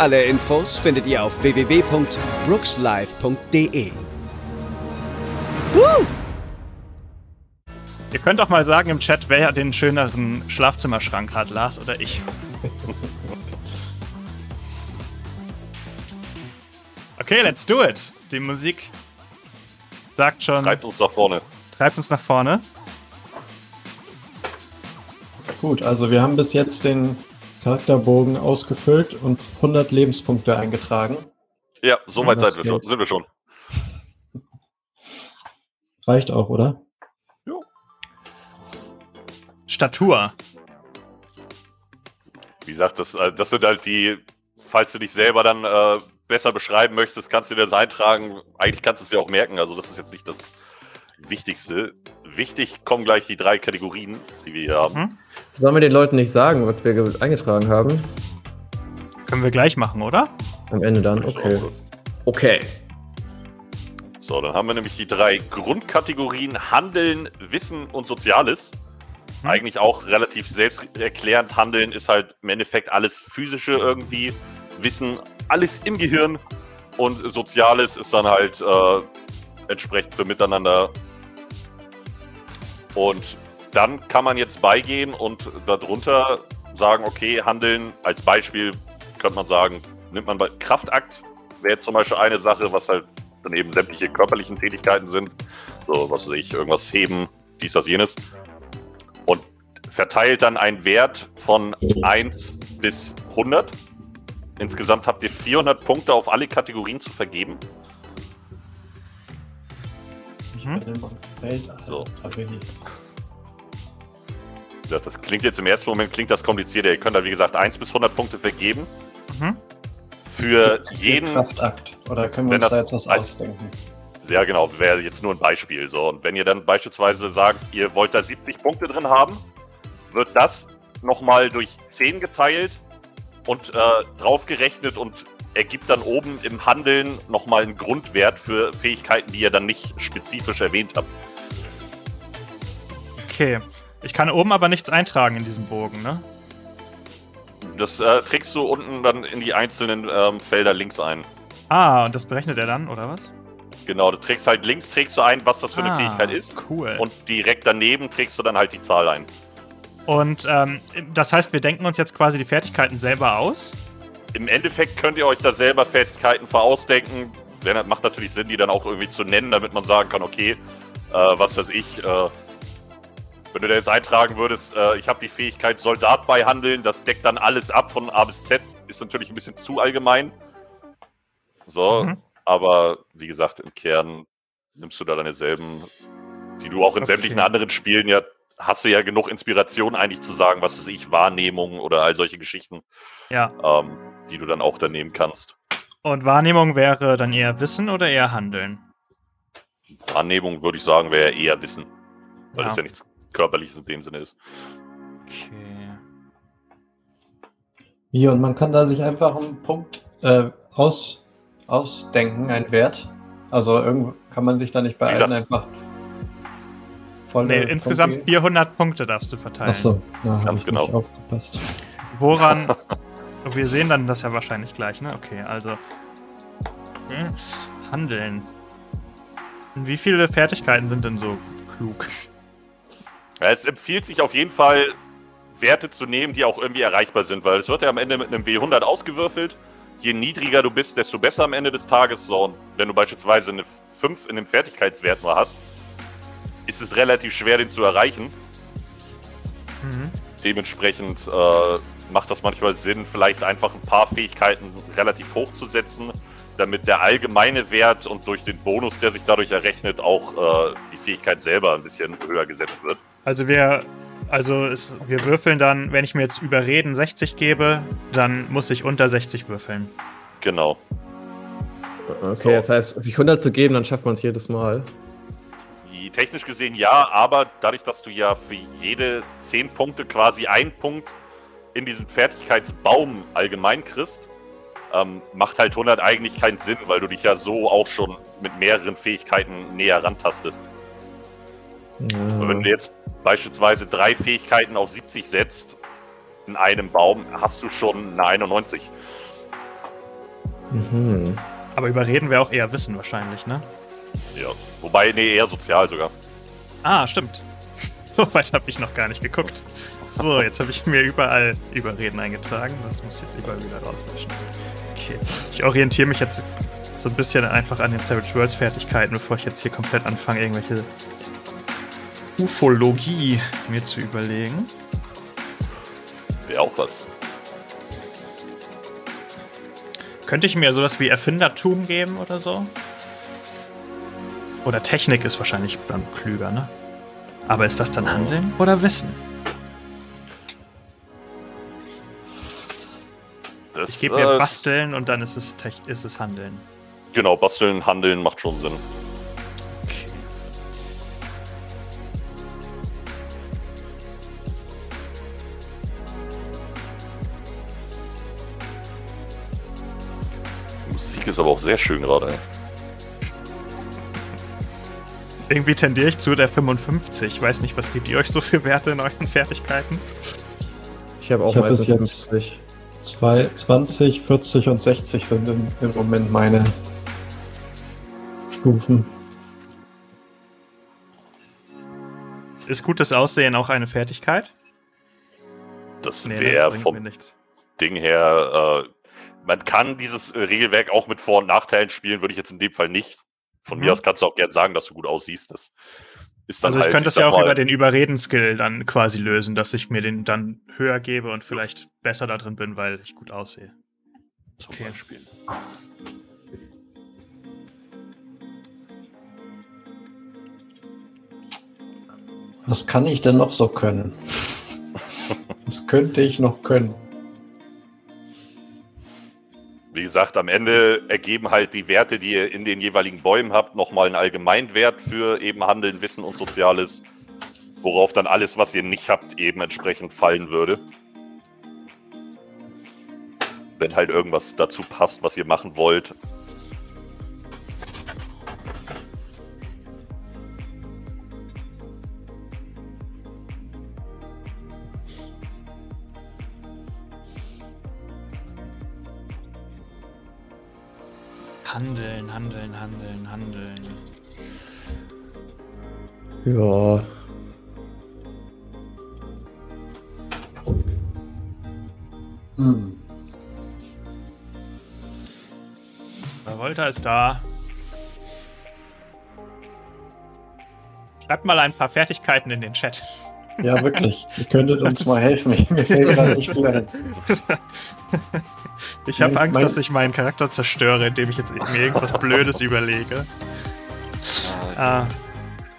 Alle Infos findet ihr auf www.brookslive.de. Woo! Ihr könnt auch mal sagen im Chat, wer den schöneren Schlafzimmerschrank hat, Lars oder ich. Okay, let's do it. Die Musik sagt schon. Treibt uns nach vorne. Treibt uns nach vorne. Gut, also wir haben bis jetzt den Charakterbogen ausgefüllt und 100 Lebenspunkte eingetragen. Ja, so weit Ja, sind wir, schon, sind wir schon. Reicht auch, oder? Statur. Wie gesagt, das, äh, das sind halt die, falls du dich selber dann äh, besser beschreiben möchtest, kannst du dir das eintragen. Eigentlich kannst du es dir auch merken, also das ist jetzt nicht das Wichtigste. Wichtig kommen gleich die drei Kategorien, die wir hier haben. Mhm. Sollen wir den Leuten nicht sagen, was wir ge- eingetragen haben? Können wir gleich machen, oder? Am Ende dann? Okay. Okay. So, dann haben wir nämlich die drei Grundkategorien Handeln, Wissen und Soziales. Mhm. Eigentlich auch relativ selbsterklärend. Handeln ist halt im Endeffekt alles Physische irgendwie. Wissen, alles im Gehirn. Und Soziales ist dann halt äh, entsprechend für Miteinander. Und dann kann man jetzt beigehen und darunter sagen, okay, Handeln als Beispiel könnte man sagen, nimmt man bei Kraftakt, wäre zum Beispiel eine Sache, was halt dann eben sämtliche körperlichen Tätigkeiten sind. So, was weiß ich, irgendwas heben, dies, das, jenes. Und verteilt dann einen Wert von 1 bis 100. Insgesamt habt ihr 400 Punkte auf alle Kategorien zu vergeben. Mhm. So. Da bin ich. Das klingt jetzt im ersten Moment klingt das komplizierter. Ihr könnt da wie gesagt 1 bis 100 Punkte vergeben. Mhm. Für jeden, Kraftakt. Oder können wir uns da das jetzt was als- ausdenken? sehr genau, wäre jetzt nur ein Beispiel. So, und wenn ihr dann beispielsweise sagt, ihr wollt da 70 Punkte drin haben, wird das nochmal durch 10 geteilt und äh, draufgerechnet und ergibt dann oben im Handeln nochmal einen Grundwert für Fähigkeiten, die ihr dann nicht spezifisch erwähnt habt. Okay. Ich kann oben aber nichts eintragen in diesem Bogen, ne? Das äh, trägst du unten dann in die einzelnen ähm, Felder links ein. Ah, und das berechnet er dann, oder was? Genau, du trägst halt links trägst du ein, was das für eine ah, Fähigkeit ist. Cool. Und direkt daneben trägst du dann halt die Zahl ein. Und ähm, das heißt, wir denken uns jetzt quasi die Fertigkeiten selber aus. Im Endeffekt könnt ihr euch da selber Fertigkeiten vorausdenken. Das macht natürlich Sinn, die dann auch irgendwie zu nennen, damit man sagen kann, okay, äh, was weiß ich, äh, wenn du da jetzt eintragen würdest, äh, ich habe die Fähigkeit Soldat bei Handeln, das deckt dann alles ab von A bis Z, ist natürlich ein bisschen zu allgemein. So, Mhm. aber wie gesagt, im Kern nimmst du da deine selben, die du auch in Okay. sämtlichen anderen Spielen ja, hast du ja genug Inspiration eigentlich zu sagen, was weiß ich, Wahrnehmung oder all solche Geschichten, Ja. ähm, die du dann auch da nehmen kannst. Und Wahrnehmung wäre dann eher Wissen oder eher Handeln? Wahrnehmung würde ich sagen, wäre eher Wissen. Weil Ja. das ja nichts Körperliches in dem Sinne ist. Okay. Hier, und man kann da sich einfach einen Punkt äh, aus, ausdenken, einen Wert. Also irgendwo kann man sich da nicht bei Wie allen gesagt- einfach voll. Nee, insgesamt 400 Punkte darfst du verteilen. Achso, habe Ganz ich genau. aufgepasst. Woran. Wir sehen dann das ja wahrscheinlich gleich, ne? Okay, also. Hm, Handeln. Wie viele Fertigkeiten sind denn so klug? Ja, es empfiehlt sich auf jeden Fall, Werte zu nehmen, die auch irgendwie erreichbar sind, weil es wird ja am Ende mit einem W100 ausgewürfelt. Je niedriger du bist, desto besser am Ende des Tages. So, und wenn du beispielsweise eine 5 in dem Fertigkeitswert nur hast, ist es relativ schwer, den zu erreichen. Mhm. Dementsprechend äh, macht das manchmal Sinn, vielleicht einfach ein paar Fähigkeiten relativ hoch zu setzen, damit der allgemeine Wert und durch den Bonus, der sich dadurch errechnet, auch äh, die Fähigkeit selber ein bisschen höher gesetzt wird. Also wir. Also es, wir würfeln dann, wenn ich mir jetzt überreden 60 gebe, dann muss ich unter 60 würfeln. Genau. Okay, So. das heißt, sich 100 zu geben, dann schafft man es jedes Mal. Technisch gesehen ja, aber dadurch, dass du ja für jede 10 Punkte quasi einen Punkt in diesen Fertigkeitsbaum allgemein kriegst, ähm, macht halt 100 eigentlich keinen Sinn, weil du dich ja so auch schon mit mehreren Fähigkeiten näher rantastest. Und wenn Ja. du jetzt beispielsweise drei Fähigkeiten auf 70 setzt, in einem Baum, hast du schon eine 91. Mhm. Aber überreden wäre auch eher Wissen wahrscheinlich, ne? Ja. Wobei, nee, eher sozial sogar. Ah, stimmt. So weit habe ich noch gar nicht geguckt. So, jetzt habe ich mir überall Überreden eingetragen. Das muss ich jetzt überall wieder rauslöschen. Okay. Ich orientiere mich jetzt so ein bisschen einfach an den Savage Worlds Fertigkeiten, bevor ich jetzt hier komplett anfange, irgendwelche Ufologie mir zu überlegen. Wäre auch was. Könnte ich mir sowas wie Erfindertum geben oder so? Oder Technik ist wahrscheinlich dann klüger, ne? Aber ist das dann Handeln oder Wissen? Das, Ich gebe mir äh, Basteln und dann ist es, Tech ist es Handeln. Genau, basteln, handeln macht schon Sinn. Okay. Die Musik ist aber auch sehr schön gerade. Irgendwie tendiere ich zu der 55. Ich weiß nicht, was gebt ihr euch so für Werte in euren Fertigkeiten? Ich habe auch Ich hab meistens jetzt- 50. Zwei, 20, 40 und 60 sind im, im Moment meine Stufen. Ist gutes Aussehen auch eine Fertigkeit? Das ne, wäre bringt vom. Ding her. Äh, man kann dieses Regelwerk auch mit Vor- und Nachteilen spielen, würde ich jetzt in dem Fall nicht. Von Mhm. mir aus kannst du auch gern sagen, dass du gut aussiehst. Das ist dann Also halt, ich könnte es ja auch mal, über den Überreden-Skill dann quasi lösen, dass ich mir den dann höher gebe und vielleicht besser da drin bin, weil ich gut aussehe. Zum okay. Beispiel. Was kann ich denn noch so können? Was könnte ich noch können? Wie gesagt, am Ende ergeben halt die Werte, die ihr in den jeweiligen Bäumen habt, nochmal einen Allgemeinwert für eben Handeln, Wissen und Soziales, worauf dann alles, was ihr nicht habt, eben entsprechend fallen würde. Wenn halt irgendwas dazu passt, was ihr machen wollt. Handeln, handeln, handeln, handeln. Ja. Hm. Der Volta ist da. Schreibt mal ein paar Fertigkeiten in den Chat. Ja, wirklich. Ihr könntet uns mal helfen. Mir fällt gerade nicht ein. Ich habe Angst, mein- dass ich meinen Charakter zerstöre, indem ich jetzt mir irgendwas Blödes überlege. Ah,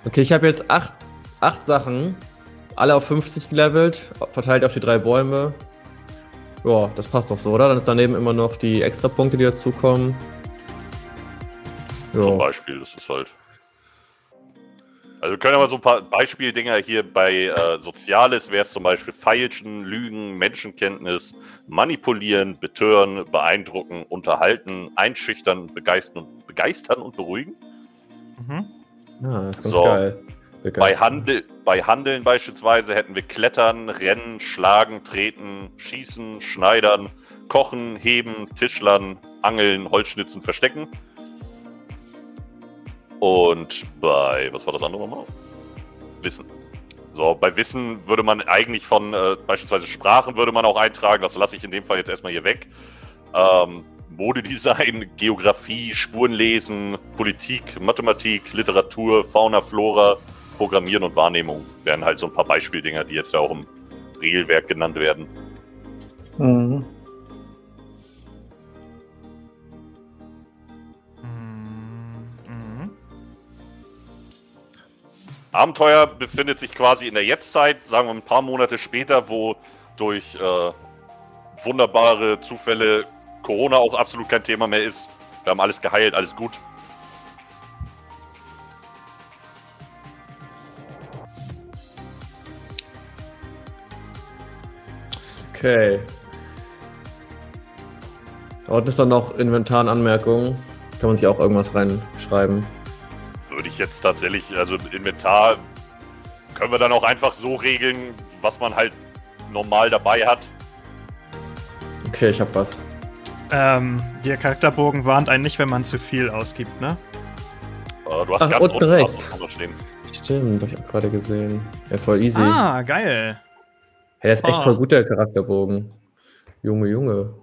Okay, ich habe jetzt acht, acht Sachen. Alle auf 50 gelevelt, verteilt auf die drei Bäume. Ja, das passt doch so, oder? Dann ist daneben immer noch die Extrapunkte, die dazukommen. Zum. Beispiel, das ist halt. Also wir können aber so ein paar Beispieldinger hier bei äh, Soziales wäre es zum Beispiel Feilschen, Lügen, Menschenkenntnis, Manipulieren, Betören, Beeindrucken, Unterhalten, Einschüchtern, Begeistern, begeistern und beruhigen. mhm. Ja, das ist ganz So. geil. Bei. Handel, bei Handeln beispielsweise hätten wir Klettern, Rennen, Schlagen, Treten, Schießen, Schneidern, Kochen, Heben, Tischlern, Angeln, Holzschnitzen, Verstecken. Und bei, was war das andere nochmal? Wissen. So, bei Wissen würde man eigentlich von äh, beispielsweise Sprachen würde man auch eintragen, das lasse ich in dem Fall jetzt erstmal hier weg. Ähm, Modedesign, Geografie, Spurenlesen, Politik, Mathematik, Literatur, Fauna, Flora, Programmieren und Wahrnehmung wären halt so ein paar Beispieldinger, die jetzt ja auch im Regelwerk genannt werden. Mhm. Abenteuer befindet sich quasi in der Jetztzeit, sagen wir ein paar Monate später, wo durch äh, wunderbare Zufälle Corona auch absolut kein Thema mehr ist. Wir haben alles geheilt, alles gut. Okay. Da unten ist dann noch Inventar und Anmerkungen. Kann man sich auch irgendwas reinschreiben. Würde ich jetzt tatsächlich, also Inventar können wir dann auch einfach so regeln, was man halt normal dabei hat. Okay, ich hab was. Ähm, der Charakterbogen warnt einen nicht, wenn man zu viel ausgibt, ne? Äh, du hast Ach, ganz unten rechts. was noch stehen. Stimmt, hab ich auch gerade gesehen. Ja, voll easy. Ah, geil. Hey, der ist echt Ah. voll gut, der Charakterbogen. Junge, Junge.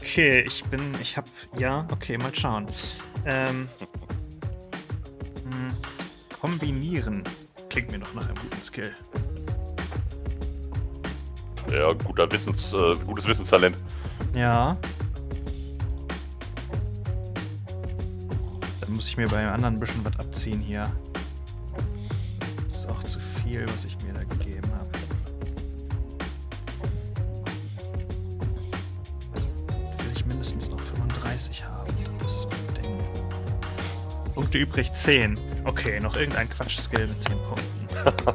Okay, ich bin, ich hab, ja, okay, mal schauen. Ähm, hm, kombinieren klingt mir doch nach einem guten Skill. Ja, guter Wissens, äh, gutes Wissenstalent. Ja. Dann muss ich mir bei einem anderen ein bisschen was abziehen hier. Das ist auch zu viel, was ich mir da gegeben habe. Will ich mindestens noch 35 haben. Das ist mein Ding. Punkte übrig 10. Okay, noch irgendein Quatsch-Skill mit 10 Punkten.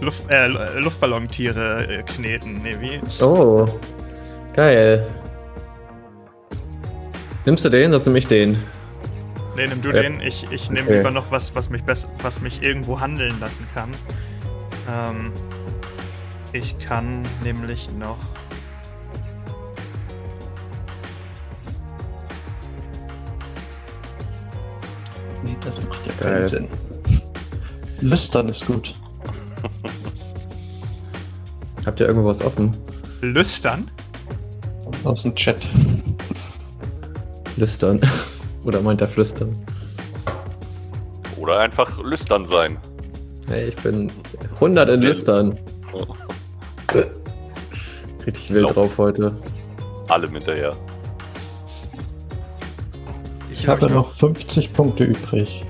Luft, äh, Lu- Luftballontiere äh, kneten, ne, wie? Oh. Geil. Nimmst du den, sonst nimm ich den. Ne, nimm du Ja. den. Ich, ich nehme Okay. lieber noch was, was mich, was mich irgendwo handeln lassen kann. Ähm, ich kann nämlich noch. Ja Geil. keinen Sinn. Lüstern ist gut. Habt ihr irgendwo was offen? Lüstern? Aus dem Chat. Lüstern. Oder meint er flüstern? Oder einfach lüstern sein. Hey, ich bin 100 in Sehr- Lüstern. Richtig wild Lauf. drauf heute. Allem hinterher. Ich habe noch 50 Punkte übrig.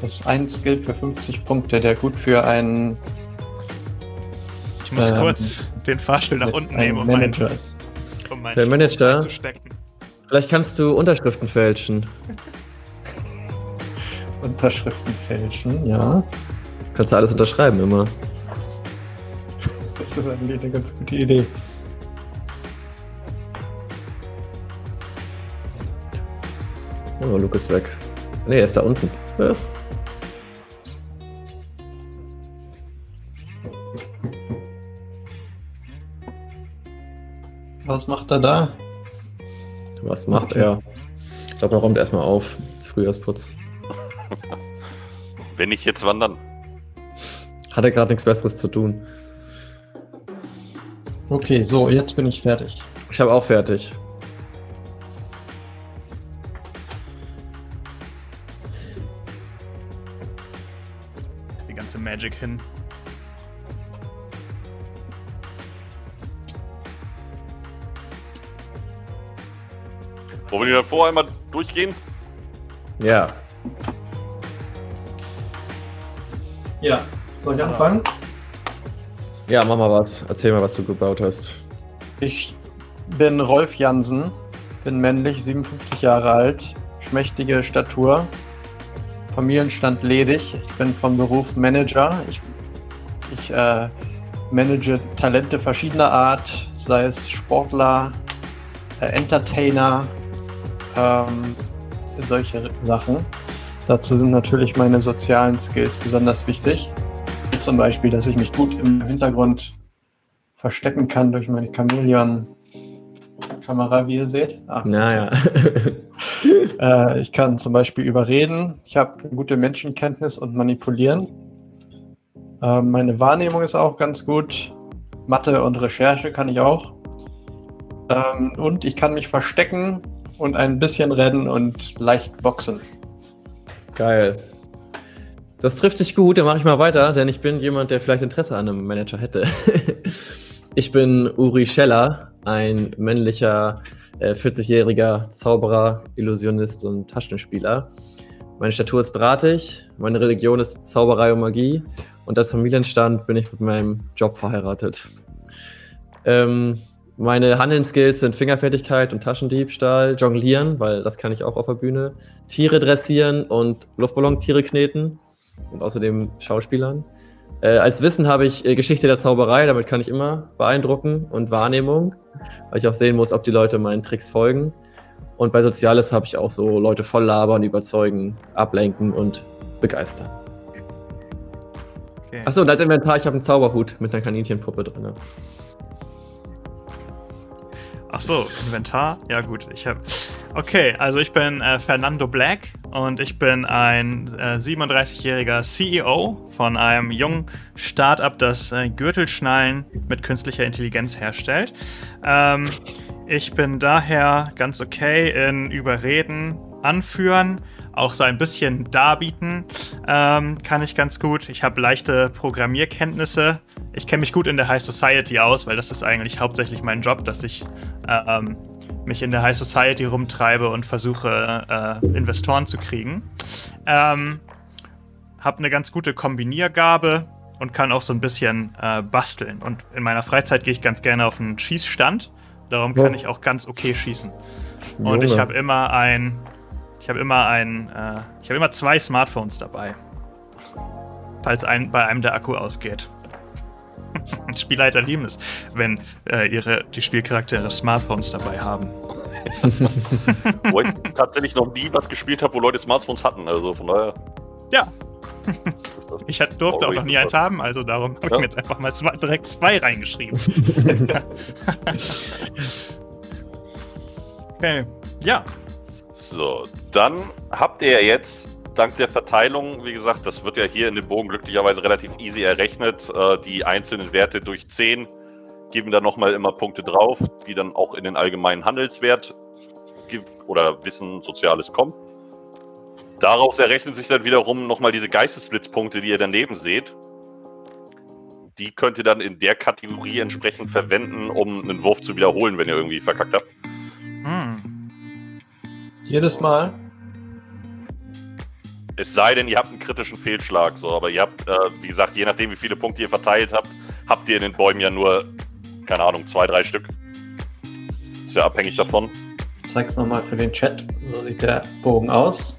Das ist ein Skill für 50 Punkte, der gut für einen, Ich muss Ähm, kurz den Fahrstuhl nach unten nehmen, um meinen, Manager ist. um meinen Der Manager? zu stecken. Vielleicht kannst du Unterschriften fälschen. Unterschriften fälschen, ja. Kannst du alles unterschreiben immer. Das ist eigentlich eine ganz gute Idee. Oh, Luke ist weg. Nee, er ist da unten. Ja. Was macht er da? Was macht Okay. er? Ich glaube, er räumt erstmal auf. Frühjahrsputz. Wenn ich jetzt wandern. Hat er gerade nichts Besseres zu tun. Okay, so, jetzt bin ich fertig. Ich habe auch fertig. Die ganze Magic hin. Wollen wir die davor einmal durchgehen? Ja. Ja, soll ich anfangen? Ja, mach mal was. Erzähl mal, was du gebaut hast. Ich bin Rolf Jansen, bin männlich, 57 Jahre alt, schmächtige Statur, Familienstand ledig. Ich bin vom Beruf Manager. Ich, ich äh, manage Talente verschiedener Art, sei es Sportler, äh, Entertainer, ähm, solche Sachen. Dazu sind natürlich meine sozialen Skills besonders wichtig. Zum Beispiel, dass ich mich gut im Hintergrund verstecken kann durch meine Chameleon-Kamera, wie ihr seht. Ah, Naja. äh, ich kann zum Beispiel überreden. Ich habe gute Menschenkenntnis und manipulieren. Äh, meine Wahrnehmung ist auch ganz gut. Mathe und Recherche kann ich auch. Ähm, und ich kann mich verstecken und ein bisschen rennen und leicht boxen. Geil. Das trifft sich gut, dann mache ich mal weiter, denn ich bin jemand, der vielleicht Interesse an einem Manager hätte. ich bin Uri Scheller, ein männlicher äh, 40-jähriger Zauberer, Illusionist und Taschenspieler. Meine Statur ist drahtig, meine Religion ist Zauberei und Magie und als Familienstand bin ich mit meinem Job verheiratet. Ähm, meine Handeln-Skills sind Fingerfertigkeit und Taschendiebstahl, Jonglieren, weil das kann ich auch auf der Bühne, Tiere dressieren und Luftballontiere kneten und außerdem Schauspielern. Äh, als Wissen habe ich äh, Geschichte der Zauberei, damit kann ich immer beeindrucken und Wahrnehmung, weil ich auch sehen muss, ob die Leute meinen Tricks folgen. Und bei Soziales habe ich auch so Leute voll labern, überzeugen, ablenken und begeistern. Okay. Achso, und als Inventar, ich habe einen Zauberhut mit einer Kaninchenpuppe drin. Ach so, Inventar. Ja gut, ich habe. Okay, also ich bin äh, Fernando Black und ich bin ein äh, 37-jähriger CEO von einem jungen Startup, das äh, Gürtelschnallen mit künstlicher Intelligenz herstellt. Ähm, ich bin daher ganz okay in Überreden, Anführen, auch so ein bisschen darbieten ähm, kann ich ganz gut. Ich habe leichte Programmierkenntnisse. Ich kenne mich gut in der High Society aus, weil das ist eigentlich hauptsächlich mein Job, dass ich ähm, mich in der High Society rumtreibe und versuche, äh, Investoren zu kriegen. Ähm, habe eine ganz gute Kombiniergabe und kann auch so ein bisschen äh, basteln. Und in meiner Freizeit gehe ich ganz gerne auf einen Schießstand. Darum kann Oh. ich auch ganz okay schießen. Und ich habe immer ein, ich habe immer ein, äh, ich habe immer zwei Smartphones dabei, falls ein, bei einem der Akku ausgeht. Spielleiter lieben es, wenn äh, ihre die Spielcharaktere Smartphones dabei haben. Wo ich tatsächlich noch nie was gespielt habe, wo Leute Smartphones hatten. Also von daher. Ja, ich hat, durfte auch noch nie eins haben, also darum habe ich Ja. mir jetzt einfach mal zwei, direkt zwei reingeschrieben. okay, ja, So, dann habt ihr jetzt dank der Verteilung, wie gesagt, das wird ja hier in dem Bogen glücklicherweise relativ easy errechnet, äh, die einzelnen Werte durch 10 geben dann nochmal immer Punkte drauf, die dann auch in den allgemeinen Handelswert oder Wissen, Soziales kommen. Daraus errechnen sich dann wiederum nochmal diese Geistesblitzpunkte, die ihr daneben seht. Die könnt ihr dann in der Kategorie entsprechend verwenden, um einen Wurf zu wiederholen, wenn ihr irgendwie verkackt habt. hm. Jedes Mal. Es sei denn, ihr habt einen kritischen Fehlschlag, so, aber ihr habt, äh, wie gesagt, je nachdem, wie viele Punkte ihr verteilt habt, habt ihr in den Bäumen ja nur, keine Ahnung, zwei, drei Stück. Ist ja abhängig davon. Ich zeig's nochmal für den Chat. So sieht der Bogen aus.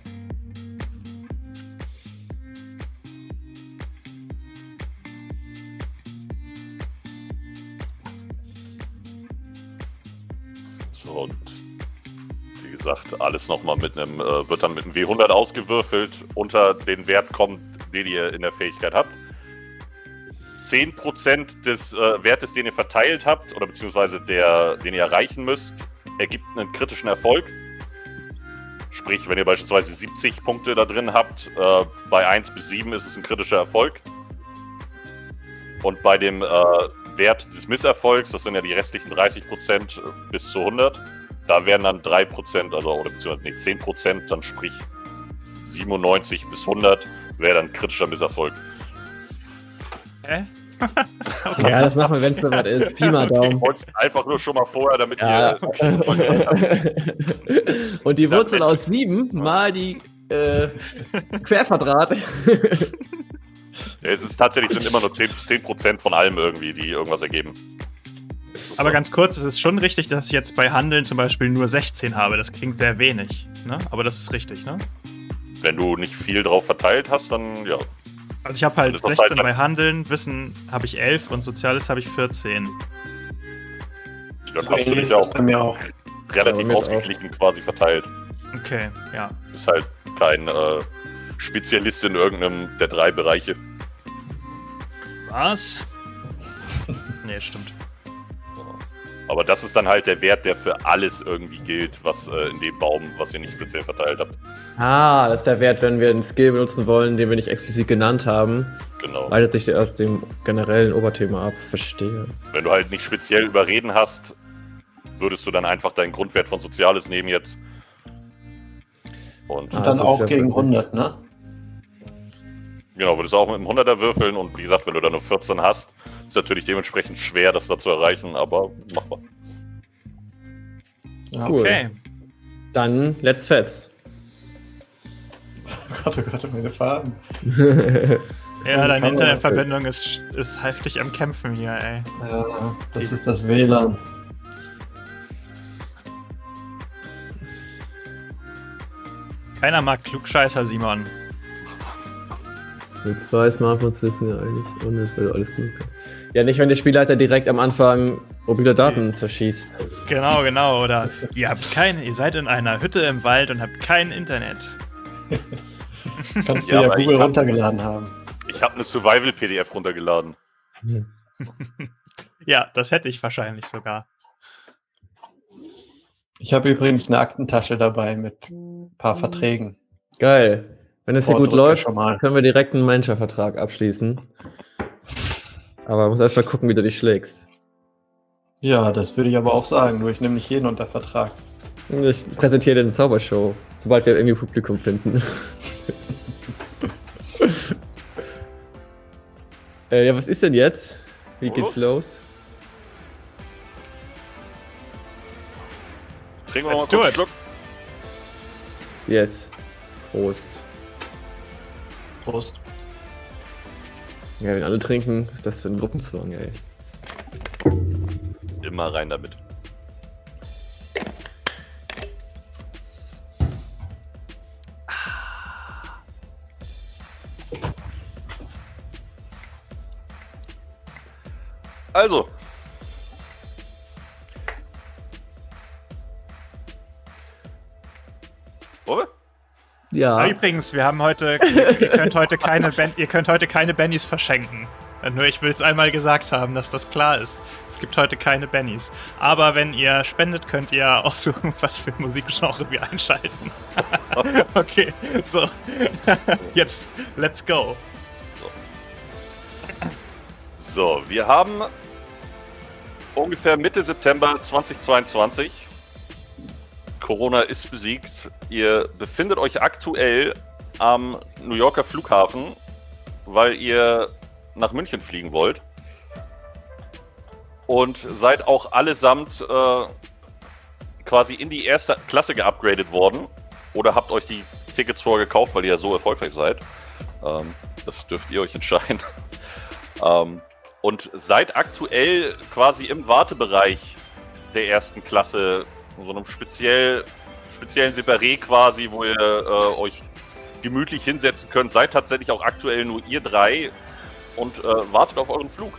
Gesagt, alles nochmal mit einem, äh, wird dann mit einem W100 ausgewürfelt, unter den Wert kommt, den ihr in der Fähigkeit habt. 10% des äh, Wertes, den ihr verteilt habt, oder beziehungsweise der, den ihr erreichen müsst, ergibt einen kritischen Erfolg. Sprich, wenn ihr beispielsweise 70 Punkte da drin habt, äh, bei 1 bis 7 ist es ein kritischer Erfolg. Und bei dem äh, Wert des Misserfolgs, das sind ja die restlichen 30% bis zu 100, da werden dann 3%, also oder beziehungsweise nee, 10%, dann sprich 97 bis 100 wäre dann kritischer Misserfolg. Hä? Ja, das machen wir, wenn es soweit ist. Pi mal Ich Daumen. es einfach nur schon mal vorher, damit Ja. ihr. Und die Wurzel aus sieben mal die äh, Querquadrat. Ja, es ist tatsächlich sind immer nur 10%, 10 von allem irgendwie, die irgendwas ergeben. Aber ganz kurz, es ist schon richtig, dass ich jetzt bei Handeln zum Beispiel nur 16 habe. Das klingt sehr wenig, ne? Aber das ist richtig, ne? Wenn du nicht viel drauf verteilt hast, dann ja. Also ich habe halt Das ist 16 halt- bei Handeln, Wissen habe ich 11 und Soziales habe ich 14. Dann hast du dich auch bei mir auch. relativ ausgeglichen quasi verteilt. Okay, ja. Ist halt kein äh, Spezialist in irgendeinem der drei Bereiche. Was? nee, stimmt. Aber das ist dann halt der Wert, der für alles irgendwie gilt, was äh, in dem Baum, was ihr nicht speziell verteilt habt. Ah, das ist der Wert, wenn wir einen Skill benutzen wollen, den wir nicht explizit genannt haben. Genau. Leitet sich der aus dem generellen Oberthema ab. Verstehe. Wenn du halt nicht speziell überreden hast, würdest du dann einfach deinen Grundwert von Soziales nehmen jetzt. Und Ah, Und das dann auch ja gegen wirklich- 100, ne? Genau, würdest du auch mit einem 100er würfeln und wie gesagt, wenn du da nur 14 hast, ist natürlich dementsprechend schwer, das da zu erreichen, aber machbar. Ja. Cool. Okay. Dann let's fetz. Gott, oh Gott, meine Farben. Ja, deine. Internetverbindung ist, ist heftig am Kämpfen hier, ey. Ja, das ist das WLAN. Keiner mag Klugscheißer, Simon. Mit zwei Smartphones wissen ja eigentlich, ohne dass du alles gut. Ja, nicht, wenn der Spielleiter direkt am Anfang mobile Daten zerschießt. Genau, genau. Oder ihr habt kein, ihr seid in einer Hütte im Wald und habt kein Internet. Kannst Ja, du ja ich Google hab- runtergeladen haben. Ich habe eine Survival-PDF runtergeladen. Ja, das hätte ich wahrscheinlich sogar. Ich habe übrigens eine Aktentasche dabei mit ein paar Verträgen. Geil. Wenn es hier Oh, gut läuft, schon mal. können wir direkt einen Managervertrag abschließen. Aber man muss erst mal gucken, wie du dich schlägst. Ja, das würde ich aber auch sagen, nur ich nehme nicht jeden unter Vertrag. Ich präsentiere dir eine Zaubershow, sobald wir irgendwie Publikum finden. äh, ja, was ist denn jetzt? Wie geht's los? Trinken wir Let's mal einen. Schluck. Yes. Prost. Prost. Ja, wenn alle trinken, ist das für ein Gruppenzwang, ey. Immer rein damit. Also. Wollen wir? Ja. Ah, übrigens, wir haben heute, ihr, ihr könnt heute keine ben, ihr könnt heute keine Bennys verschenken. Nur ich will es einmal gesagt haben, dass das klar ist. Es gibt heute keine Bennys. Aber wenn ihr spendet, könnt ihr aussuchen, was für Musikgenre wir einschalten. okay, so. Jetzt, let's go. So, wir haben ungefähr Mitte September 2022. Corona ist besiegt. Ihr befindet euch aktuell am New Yorker Flughafen, weil ihr nach München fliegen wollt. Und seid auch allesamt äh, quasi in die erste Klasse geupgradet worden. Oder habt euch die Tickets vorher gekauft, weil ihr ja so erfolgreich seid. Ähm, das dürft ihr euch entscheiden. ähm, und seid aktuell quasi im Wartebereich der ersten Klasse, in so einem speziell, speziellen Separé quasi, wo ihr äh, euch gemütlich hinsetzen könnt. Seid tatsächlich auch aktuell nur ihr drei und äh, wartet auf euren Flug,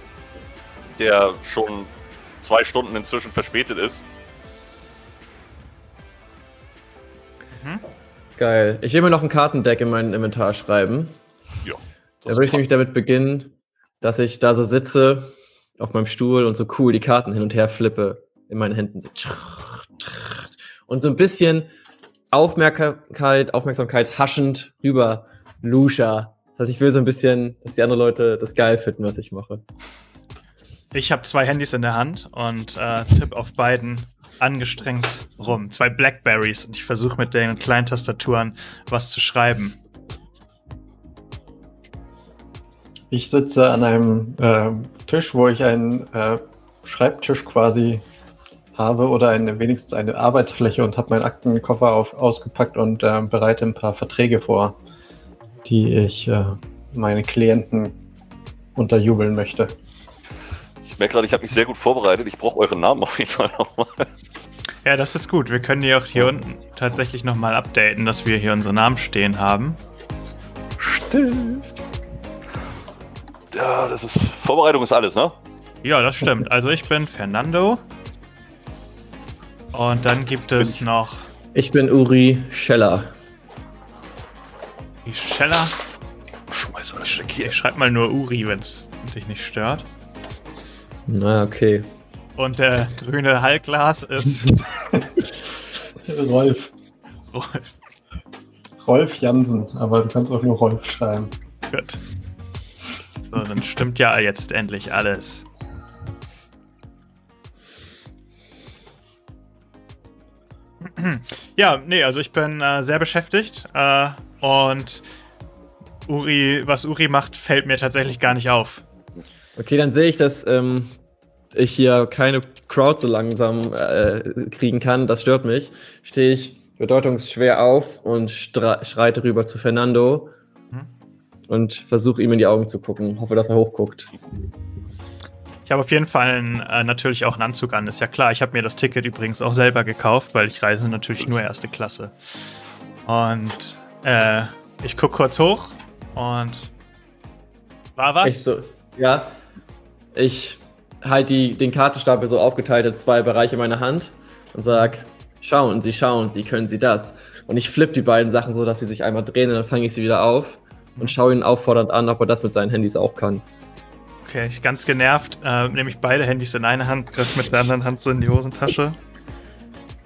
der schon zwei Stunden inzwischen verspätet ist. Geil. Ich will mir noch ein Kartendeck in mein Inventar schreiben. Ja. Da würde ich nämlich damit beginnen, dass ich da so sitze auf meinem Stuhl und so cool die Karten hin und her flippe in meinen Händen. So. Und so ein bisschen Aufmerksamkeit, Aufmerksamkeit haschend rüber Lusha. Das heißt, ich will so ein bisschen, dass die anderen Leute das geil finden, was ich mache. Ich habe zwei Handys in der Hand und äh, tipp auf beiden angestrengt rum. Zwei Blackberries und ich versuche mit den kleinen Tastaturen was zu schreiben. Ich sitze an einem ähm, Tisch, wo ich einen äh, Schreibtisch quasi habe oder eine, wenigstens eine Arbeitsfläche und habe meinen Aktenkoffer auf, ausgepackt und ähm, bereite ein paar Verträge vor, die ich äh, meine Klienten unterjubeln möchte. Ich merke gerade, ich habe mich sehr gut vorbereitet. Ich brauche euren Namen auf jeden Fall nochmal. Ja, das ist gut. Wir können die auch hier unten tatsächlich nochmal updaten, dass wir hier unsere Namen stehen haben. Stift. Ja, das ist. Vorbereitung ist alles, ne? Ja, das stimmt. Also ich bin Fernando. Und dann gibt es noch Ich bin Uri Scheller. die Scheller. Schmeiß alles weg hier. Ich schreib mal nur Uri, wenn es dich nicht stört. Na, okay. Und der grüne Hallglas ist Rolf. Rolf. Rolf Jansen, aber du kannst auch nur Rolf schreiben. Gut. So, dann stimmt ja jetzt endlich alles. Ja, nee, also ich bin äh, sehr beschäftigt äh, und Uri, was Uri macht, fällt mir tatsächlich gar nicht auf. Okay, dann sehe ich, dass ähm, ich hier keine Crowd so langsam äh, kriegen kann. Das stört mich. Stehe ich bedeutungsschwer auf und schreite rüber zu Fernando hm? und versuche ihm in die Augen zu gucken. Hoffe, dass er hochguckt. Ich habe auf jeden Fall einen, äh, natürlich auch einen Anzug an, ist ja klar. Ich habe mir das Ticket übrigens auch selber gekauft, weil ich reise natürlich nur erste Klasse. Und äh, ich gucke kurz hoch und war was? Ich so, ja, ich halte den Kartenstapel so aufgeteilt in zwei Bereiche meiner Hand und sag, schauen Sie, schauen Sie, können Sie das? Und ich flippe die beiden Sachen so, dass sie sich einmal drehen und dann fange ich sie wieder auf und schaue ihn auffordernd an, ob er das mit seinen Handys auch kann. Okay, ich ganz genervt, äh, nehme ich beide Handys in eine Hand, griff mit der anderen Hand so in die Hosentasche,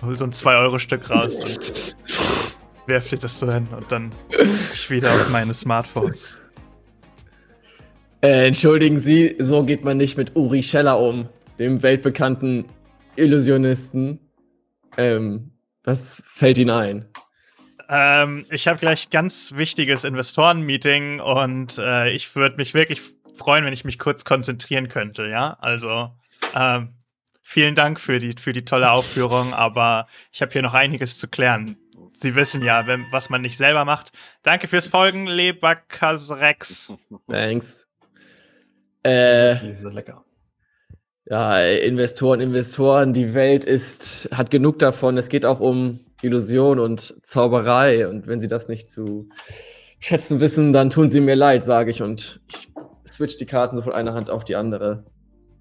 hol so ein 2-Euro-Stück raus und werf dir das so hin und dann ich wieder auf meine Smartphones. Äh, entschuldigen Sie, so geht man nicht mit Uri Scheller um, dem weltbekannten Illusionisten. Ähm, was fällt Ihnen ein? Ähm, ich habe gleich ganz wichtiges Investoren-Meeting und äh, ich würde mich wirklich freuen, wenn ich mich kurz konzentrieren könnte, ja. Also ähm, vielen Dank für die, für die tolle Aufführung, aber ich habe hier noch einiges zu klären. Sie wissen ja, wenn, was man nicht selber macht. Danke fürs Folgen, Leberkasrex. Thanks. Äh, die ist lecker. Ja, Investoren, Investoren, die Welt ist, hat genug davon. Es geht auch um Illusion und Zauberei. Und wenn sie das nicht zu schätzen wissen, dann tun sie mir leid, sage ich. Und ich switch die Karten so von einer Hand auf die andere.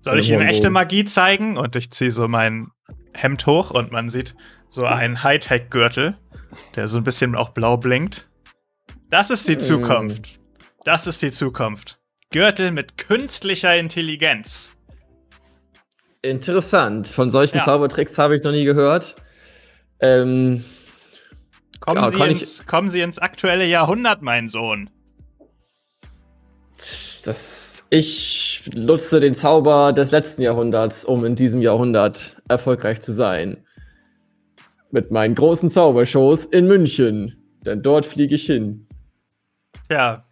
Soll ich ihm echte Magie zeigen? Und ich ziehe so mein Hemd hoch und man sieht so einen Hightech-Gürtel, der so ein bisschen auch blau blinkt. Das ist die hm. Zukunft. Das ist die Zukunft. Gürtel mit künstlicher Intelligenz. Interessant. Von solchen ja. Zaubertricks habe ich noch nie gehört. Ähm, kommen, ja, Sie ins, kommen Sie ins aktuelle Jahrhundert, mein Sohn. Das, ich nutze den Zauber des letzten Jahrhunderts, um in diesem Jahrhundert erfolgreich zu sein. Mit meinen großen Zaubershows in München. Denn dort fliege ich hin. Ja,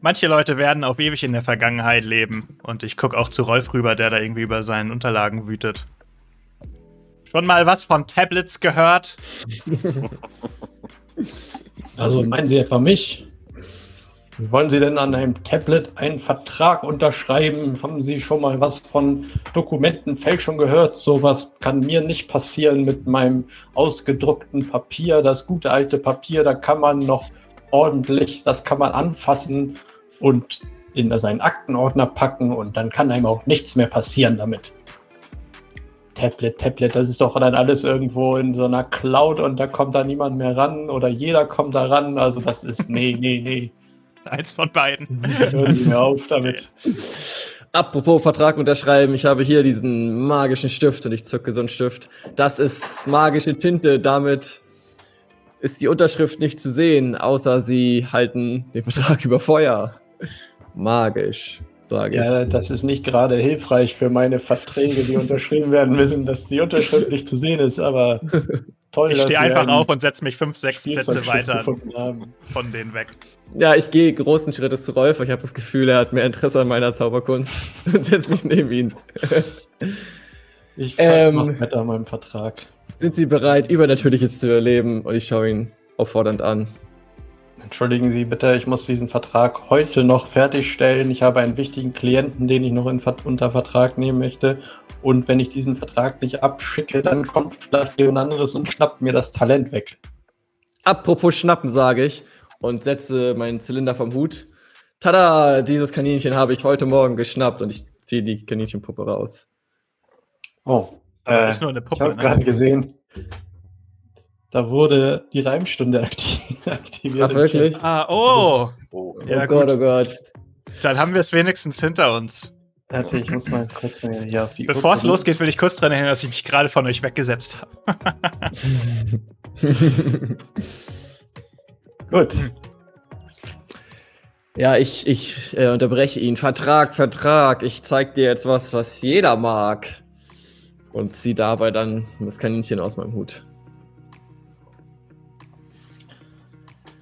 manche Leute werden auf ewig in der Vergangenheit leben. Und ich gucke auch zu Rolf rüber, der da irgendwie über seinen Unterlagen wütet. Schon mal was von Tablets gehört? Also meinen Sie etwa mich? Wollen Sie denn an einem Tablet einen Vertrag unterschreiben? Haben Sie schon mal was von Dokumentenfälschung gehört? Sowas kann mir nicht passieren mit meinem ausgedruckten Papier. Das gute alte Papier, da kann man noch ordentlich, das kann man anfassen und in seinen Aktenordner packen und dann kann einem auch nichts mehr passieren damit. Tablet, Tablet, das ist doch dann alles irgendwo in so einer Cloud und da kommt da niemand mehr ran oder jeder kommt da ran. Also das ist, nee, nee, nee. Eins von beiden. Mir auf damit. Apropos Vertrag unterschreiben, ich habe hier diesen magischen Stift und ich zücke so einen Stift. Das ist magische Tinte, damit ist die Unterschrift nicht zu sehen, außer Sie halten den Vertrag über Feuer. Magisch, sage ich. Ja, das ist nicht gerade hilfreich für meine Verträge, die unterschrieben werden müssen, dass die Unterschrift nicht zu sehen ist, aber toll. Ich stehe einfach auf und setze mich fünf, sechs Plätze weiter von denen weg. Ja, ich gehe großen Schrittes zu Rolf. Ich habe das Gefühl, er hat mehr Interesse an meiner Zauberkunst und setze mich neben ihn. ich ähm, mit an meinem Vertrag. Sind Sie bereit, Übernatürliches zu erleben? Und ich schaue ihn auffordernd an. Entschuldigen Sie bitte, ich muss diesen Vertrag heute noch fertigstellen. Ich habe einen wichtigen Klienten, den ich noch in, unter Vertrag nehmen möchte. Und wenn ich diesen Vertrag nicht abschicke, dann kommt vielleicht jemand anderes und schnappt mir das Talent weg. Apropos Schnappen, sage ich und setze meinen Zylinder vom Hut. Tada, dieses Kaninchen habe ich heute Morgen geschnappt und ich ziehe die Kaninchenpuppe raus. Oh, äh, ist nur eine Puppe. Ich habe ne? gerade gesehen, da wurde die Reimstunde aktiviert. Ach, wirklich? Ah, oh. oh. Ja, oh Gott, oh Gott. Dann haben wir es wenigstens hinter uns. Warte, ich muss mal kurz hier auf die Bevor es losgeht, will ich kurz daran erinnern, dass ich mich gerade von euch weggesetzt habe. Gut. Ja, ich, ich äh, unterbreche ihn. Vertrag, Vertrag. Ich zeig dir jetzt was, was jeder mag. Und zieh dabei dann das Kaninchen aus meinem Hut.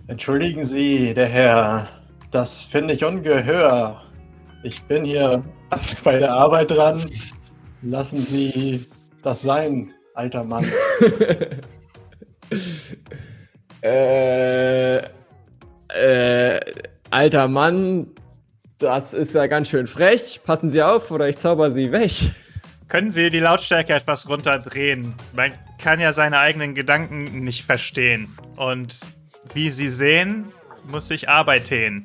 Entschuldigen Sie, der Herr. Das finde ich ungehör. Ich bin hier bei der Arbeit dran. Lassen Sie das sein, alter Mann. Äh, äh, alter Mann, das ist ja ganz schön frech. Passen Sie auf oder ich zauber Sie weg. Können Sie die Lautstärke etwas runterdrehen? Man kann ja seine eigenen Gedanken nicht verstehen. Und wie Sie sehen, muss ich arbeiten.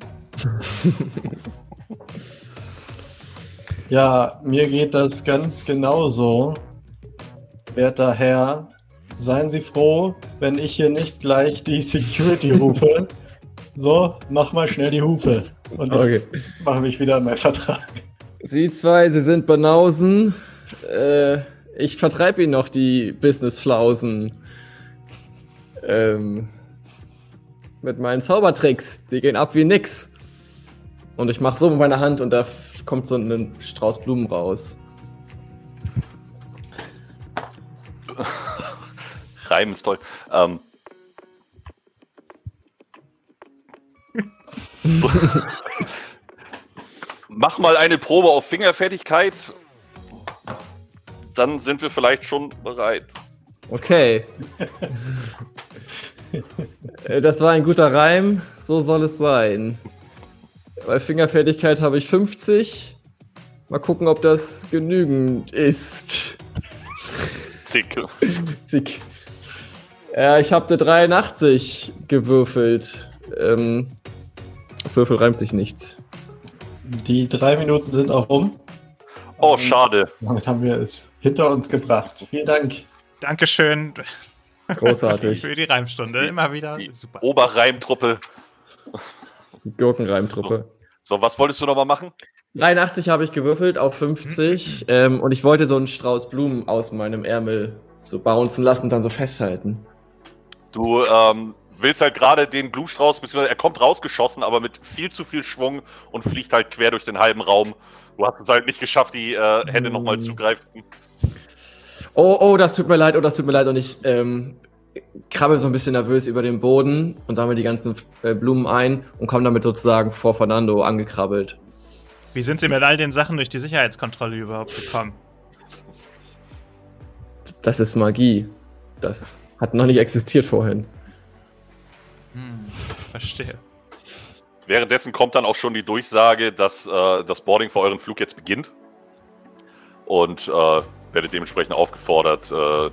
Ja, mir geht das ganz genauso. Werter Herr, seien Sie froh, wenn ich hier nicht gleich die Security rufe. So, mach mal schnell die Hufe. Und Okay. ich mache mich wieder an meinen Vertrag. Sie zwei, Sie sind Banausen. Äh, ich vertreibe Ihnen noch die Business-Flausen. Ähm, mit meinen Zaubertricks. Die gehen ab wie nix. Und ich mache so mit meiner Hand und da kommt so ein Strauß Blumen raus. Reimen ist toll. Ähm. Mach mal eine Probe auf Fingerfertigkeit. Dann sind wir vielleicht schon bereit. Okay. Äh, das war ein guter Reim. So soll es sein. Bei Fingerfertigkeit habe ich 50. Mal gucken, ob das genügend ist. Zick. Zick. Ja, ich habe eine 83 gewürfelt. Ähm, auf Würfel reimt sich nichts. Die drei Minuten sind auch rum. Oh, schade. Damit haben wir es hinter uns gebracht. Vielen Dank. Dankeschön Großartig. für die Reimstunde. Immer wieder Die super. Oberreimtruppe. Gurkenreimtruppe. So, was wolltest du nochmal machen? 83 habe ich gewürfelt auf 50. Ähm, und ich wollte so einen Strauß Blumen aus meinem Ärmel so bouncen lassen und dann so festhalten. Du ähm, willst halt gerade den Blumenstrauß, beziehungsweise er kommt rausgeschossen, aber mit viel zu viel Schwung und fliegt halt quer durch den halben Raum. Du hast es halt nicht geschafft, die äh, Hände Mm. nochmal zu greifen. Oh, oh, das tut mir leid, oh, das tut mir leid. Und ich ähm, krabbel so ein bisschen nervös über den Boden und sammle die ganzen äh, Blumen ein und komme damit sozusagen vor Fernando angekrabbelt. Wie sind Sie mit all den Sachen durch die Sicherheitskontrolle überhaupt gekommen? Das ist Magie. Das hat noch nicht existiert vorhin. Hm, verstehe. Währenddessen kommt dann auch schon die Durchsage, dass äh, das Boarding für euren Flug jetzt beginnt. Und äh, werdet dementsprechend aufgefordert, äh,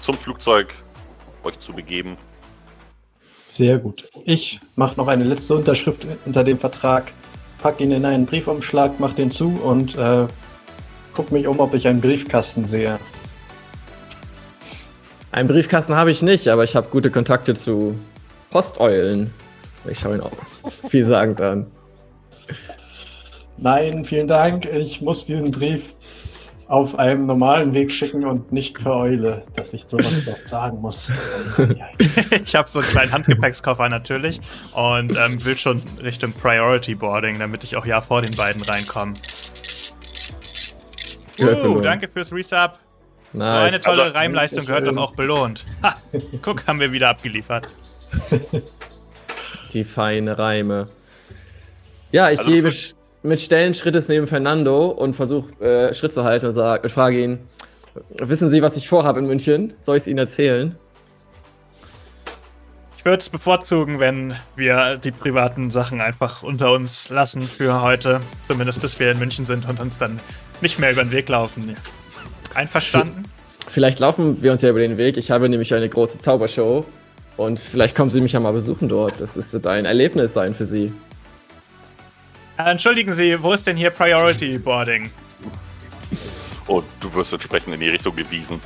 zum Flugzeug euch zu begeben. Sehr gut. Ich mache noch eine letzte Unterschrift unter dem Vertrag, pack ihn in einen Briefumschlag, mach den zu und äh, guck mich um, ob ich einen Briefkasten sehe. Einen Briefkasten habe ich nicht, aber ich habe gute Kontakte zu Posteulen. Ich schaue ihn auch vielsagend an. Nein, vielen Dank. Ich muss diesen Brief auf einem normalen Weg schicken und nicht für Eule, dass ich sowas überhaupt sagen muss. Ich habe so einen kleinen Handgepäckskoffer natürlich und ähm, will schon Richtung Priority Boarding, damit ich auch ja vor den beiden reinkomme. Uh, danke fürs Resub. So Nice. eine tolle Also- Reimleistung gehört doch auch belohnt. Ha, guck, haben wir wieder abgeliefert. Die feine Reime. Ja, ich Also gehe für- mit, schnellen Schrittes neben Fernando und versuche äh, Schritt zu halten und sag, frage ihn, wissen Sie, was ich vorhabe in München? Soll ich es Ihnen erzählen? Ich würde es bevorzugen, wenn wir die privaten Sachen einfach unter uns lassen für heute. Zumindest bis wir in München sind und uns dann nicht mehr über den Weg laufen. Einverstanden? Vielleicht laufen wir uns ja über den Weg. Ich habe nämlich eine große Zaubershow und vielleicht kommen Sie mich ja mal besuchen dort. Das ist ein Erlebnis sein für Sie. Äh, entschuldigen Sie, wo ist denn hier Priority Boarding? Und du wirst entsprechend in die Richtung gewiesen,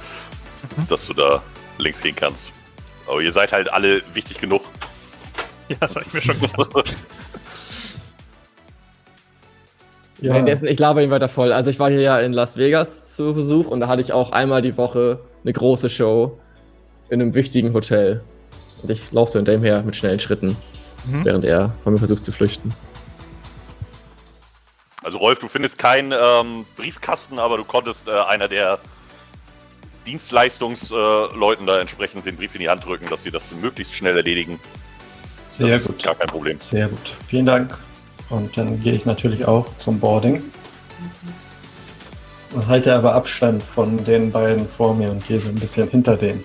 dass du da links gehen kannst. Aber ihr seid halt alle wichtig genug. Ja, das habe ich mir schon gedacht. Ja, Währenddessen, ich laber ihn weiter voll. Also ich war hier ja in Las Vegas zu Besuch und da hatte ich auch einmal die Woche eine große Show in einem wichtigen Hotel. Und ich laufe so hinter ihm her mit schnellen Schritten, Mhm. während er von mir versucht zu flüchten. Also Rolf, du findest keinen ähm, Briefkasten, aber du konntest äh, einer der Dienstleistungsleuten äh, da entsprechend den Brief in die Hand drücken, dass sie das möglichst schnell erledigen. sehr das gut. gar kein Problem. Sehr gut. Vielen Dank. Und dann gehe ich natürlich auch zum Boarding. Und halte aber Abstand von den beiden vor mir und gehe so ein bisschen hinter denen.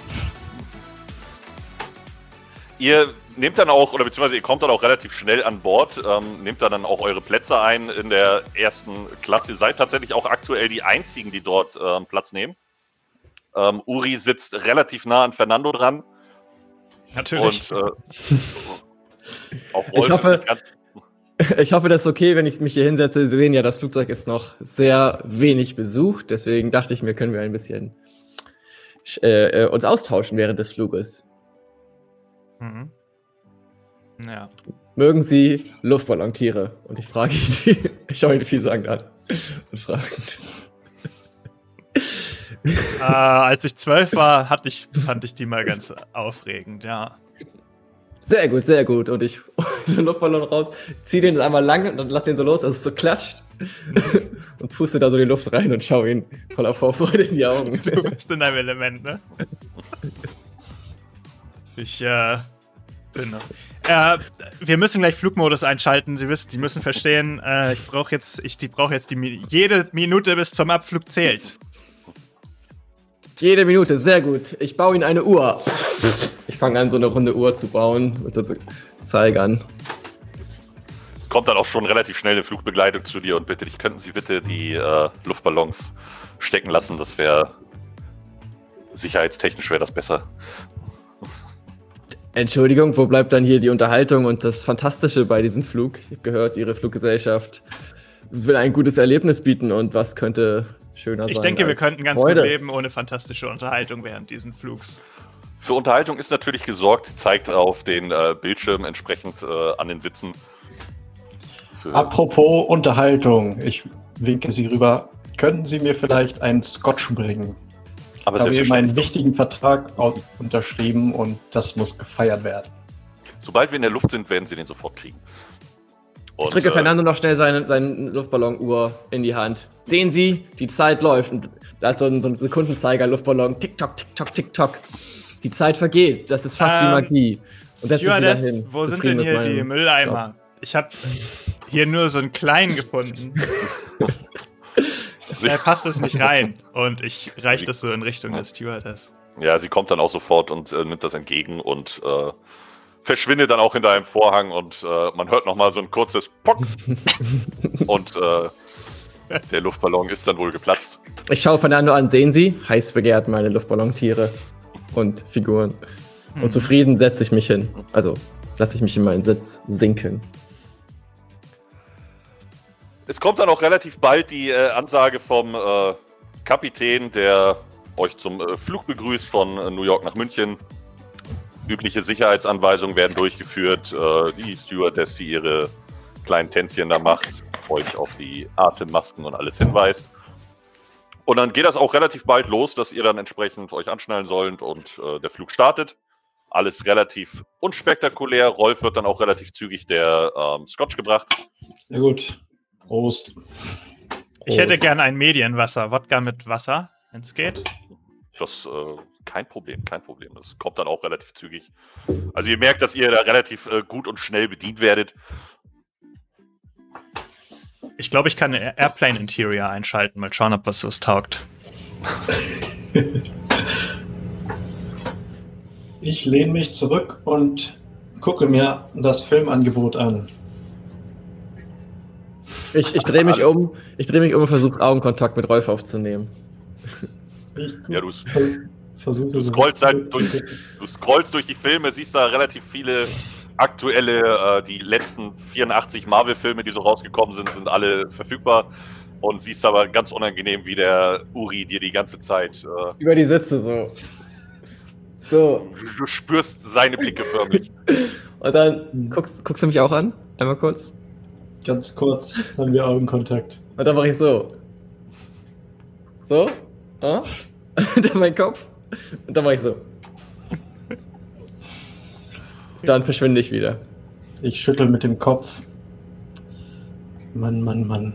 Ihr nehmt dann auch, oder beziehungsweise ihr kommt dann auch relativ schnell an Bord, ähm, nehmt dann, dann auch eure Plätze ein in der ersten Klasse. Ihr seid tatsächlich auch aktuell die einzigen, die dort ähm, Platz nehmen. Ähm, Uri sitzt relativ nah an Fernando dran. Natürlich. Und äh, auch Ich hoffe- Ich hoffe, das ist okay, wenn ich mich hier hinsetze. Sie sehen ja, das Flugzeug ist noch sehr wenig besucht. Deswegen dachte ich mir, können wir ein bisschen äh, äh, uns austauschen während des Fluges. Mhm. Ja. Mögen Sie Luftballontiere? Und ich frage ihn, ich schaue ihn vielsagend an und fragend. äh, als ich zwölf war, hatte ich, fand ich die mal ganz aufregend, ja. Sehr gut, sehr gut. Und ich so einen Luftballon raus, ziehe den einmal lang und dann lass den so los, dass es so klatscht. und puste da so die Luft rein und schaue ihn voller Vorfreude in die Augen. Du bist in deinem Element, ne? Ich, äh, noch. Äh, wir müssen gleich Flugmodus einschalten. Sie wissen, Sie müssen verstehen, äh, ich brauche jetzt, ich die brauche jetzt die Mi jede Minute bis zum Abflug zählt. Jede Minute, sehr gut. Ich baue Ihnen eine Uhr. Ich fange an, so eine runde Uhr zu bauen mit so Zeigern. Es kommt dann auch schon relativ schnell eine Flugbegleitung zu dir und bitte dich, könnten Sie bitte die äh, Luftballons stecken lassen? Das wäre sicherheitstechnisch wäre das besser. Entschuldigung, wo bleibt dann hier die Unterhaltung und das Fantastische bei diesem Flug? Ich habe gehört, Ihre Fluggesellschaft will ein gutes Erlebnis bieten und was könnte schöner Ich sein? denke, wir könnten ganz Freude? gut leben ohne fantastische Unterhaltung während diesen Flugs. Für Unterhaltung ist natürlich gesorgt, zeigt auf den äh, Bildschirm entsprechend äh, an den Sitzen. Für, Apropos Unterhaltung, ich winke Sie rüber. Könnten Sie mir vielleicht einen Scotch bringen? Aber Ich habe eben einen wichtigen Vertrag unterschrieben und das muss gefeiert werden. sobald wir in der Luft sind, werden Sie den sofort kriegen. Ich Und, drücke äh, Fernando noch schnell seine, seine Luftballonuhr in die Hand. Sehen Sie, die Zeit läuft. Und da ist so ein, so ein Sekundenzeiger, Luftballon. Tick-Tock, Tick-Tock, Tick-Tock. Die Zeit vergeht. Das ist fast wie Ähm, Magie. Und wieder Stewardess, hin, wo sind denn hier die Mülleimer? Ich habe hier nur so einen kleinen gefunden. Da passt es nicht rein. Und ich reiche das so in Richtung des Stewardess. Ja, sie kommt dann auch sofort und äh, nimmt das entgegen und äh, verschwindet dann auch hinter einem Vorhang und äh, man hört nochmal so ein kurzes Pock und äh, der Luftballon ist dann wohl geplatzt. Ich schaue Fernando an, sehen Sie? Heiß begehrt meine Luftballontiere und Figuren. Hm. Und zufrieden setze ich mich hin. Also lasse ich mich in meinen Sitz sinken. Es kommt dann auch relativ bald die äh, Ansage vom äh, Kapitän, der euch zum äh, Flug begrüßt von äh, New York nach München. Übliche Sicherheitsanweisungen werden durchgeführt. Äh, die Stewardess, die ihre kleinen Tänzchen da macht, euch auf die Atemmasken und alles hinweist. Und dann geht das auch relativ bald los, dass ihr dann entsprechend euch anschnallen sollt und äh, der Flug startet. Alles relativ unspektakulär. Rolf wird dann auch relativ zügig der ähm, Scotch gebracht. Na gut. Prost. Ich hätte gern ein Medienwasser. Wodka mit Wasser, wenn es geht. Das äh, kein Problem, kein Problem. Das kommt dann auch relativ zügig. Also ihr merkt, dass ihr da relativ äh, gut und schnell bedient werdet. Ich glaube, ich kann Airplane Interior einschalten. Mal schauen, ob was das taugt. Ich lehne mich zurück und gucke mir das Filmangebot an. Ich, ich drehe mich um, ich drehe mich um und versuche Augenkontakt mit Rolf aufzunehmen. Ja, du, du scrollst halt durch, du scrollst durch die Filme, siehst da relativ viele aktuelle, äh, die letzten 84 Marvel-Filme, die so rausgekommen sind, sind alle verfügbar. Und siehst aber ganz unangenehm, wie der Uri dir die ganze Zeit. Äh, Über die Sitze so. So. du spürst seine Blicke förmlich. Und dann guckst, guckst du mich auch an? Einmal kurz. Ganz kurz haben wir Augenkontakt. Und dann mache ich so. So. Ah? Dann mein Kopf. Und dann mache ich so. Dann verschwinde ich wieder. Ich schüttel mit dem Kopf. Mann, Mann, Mann.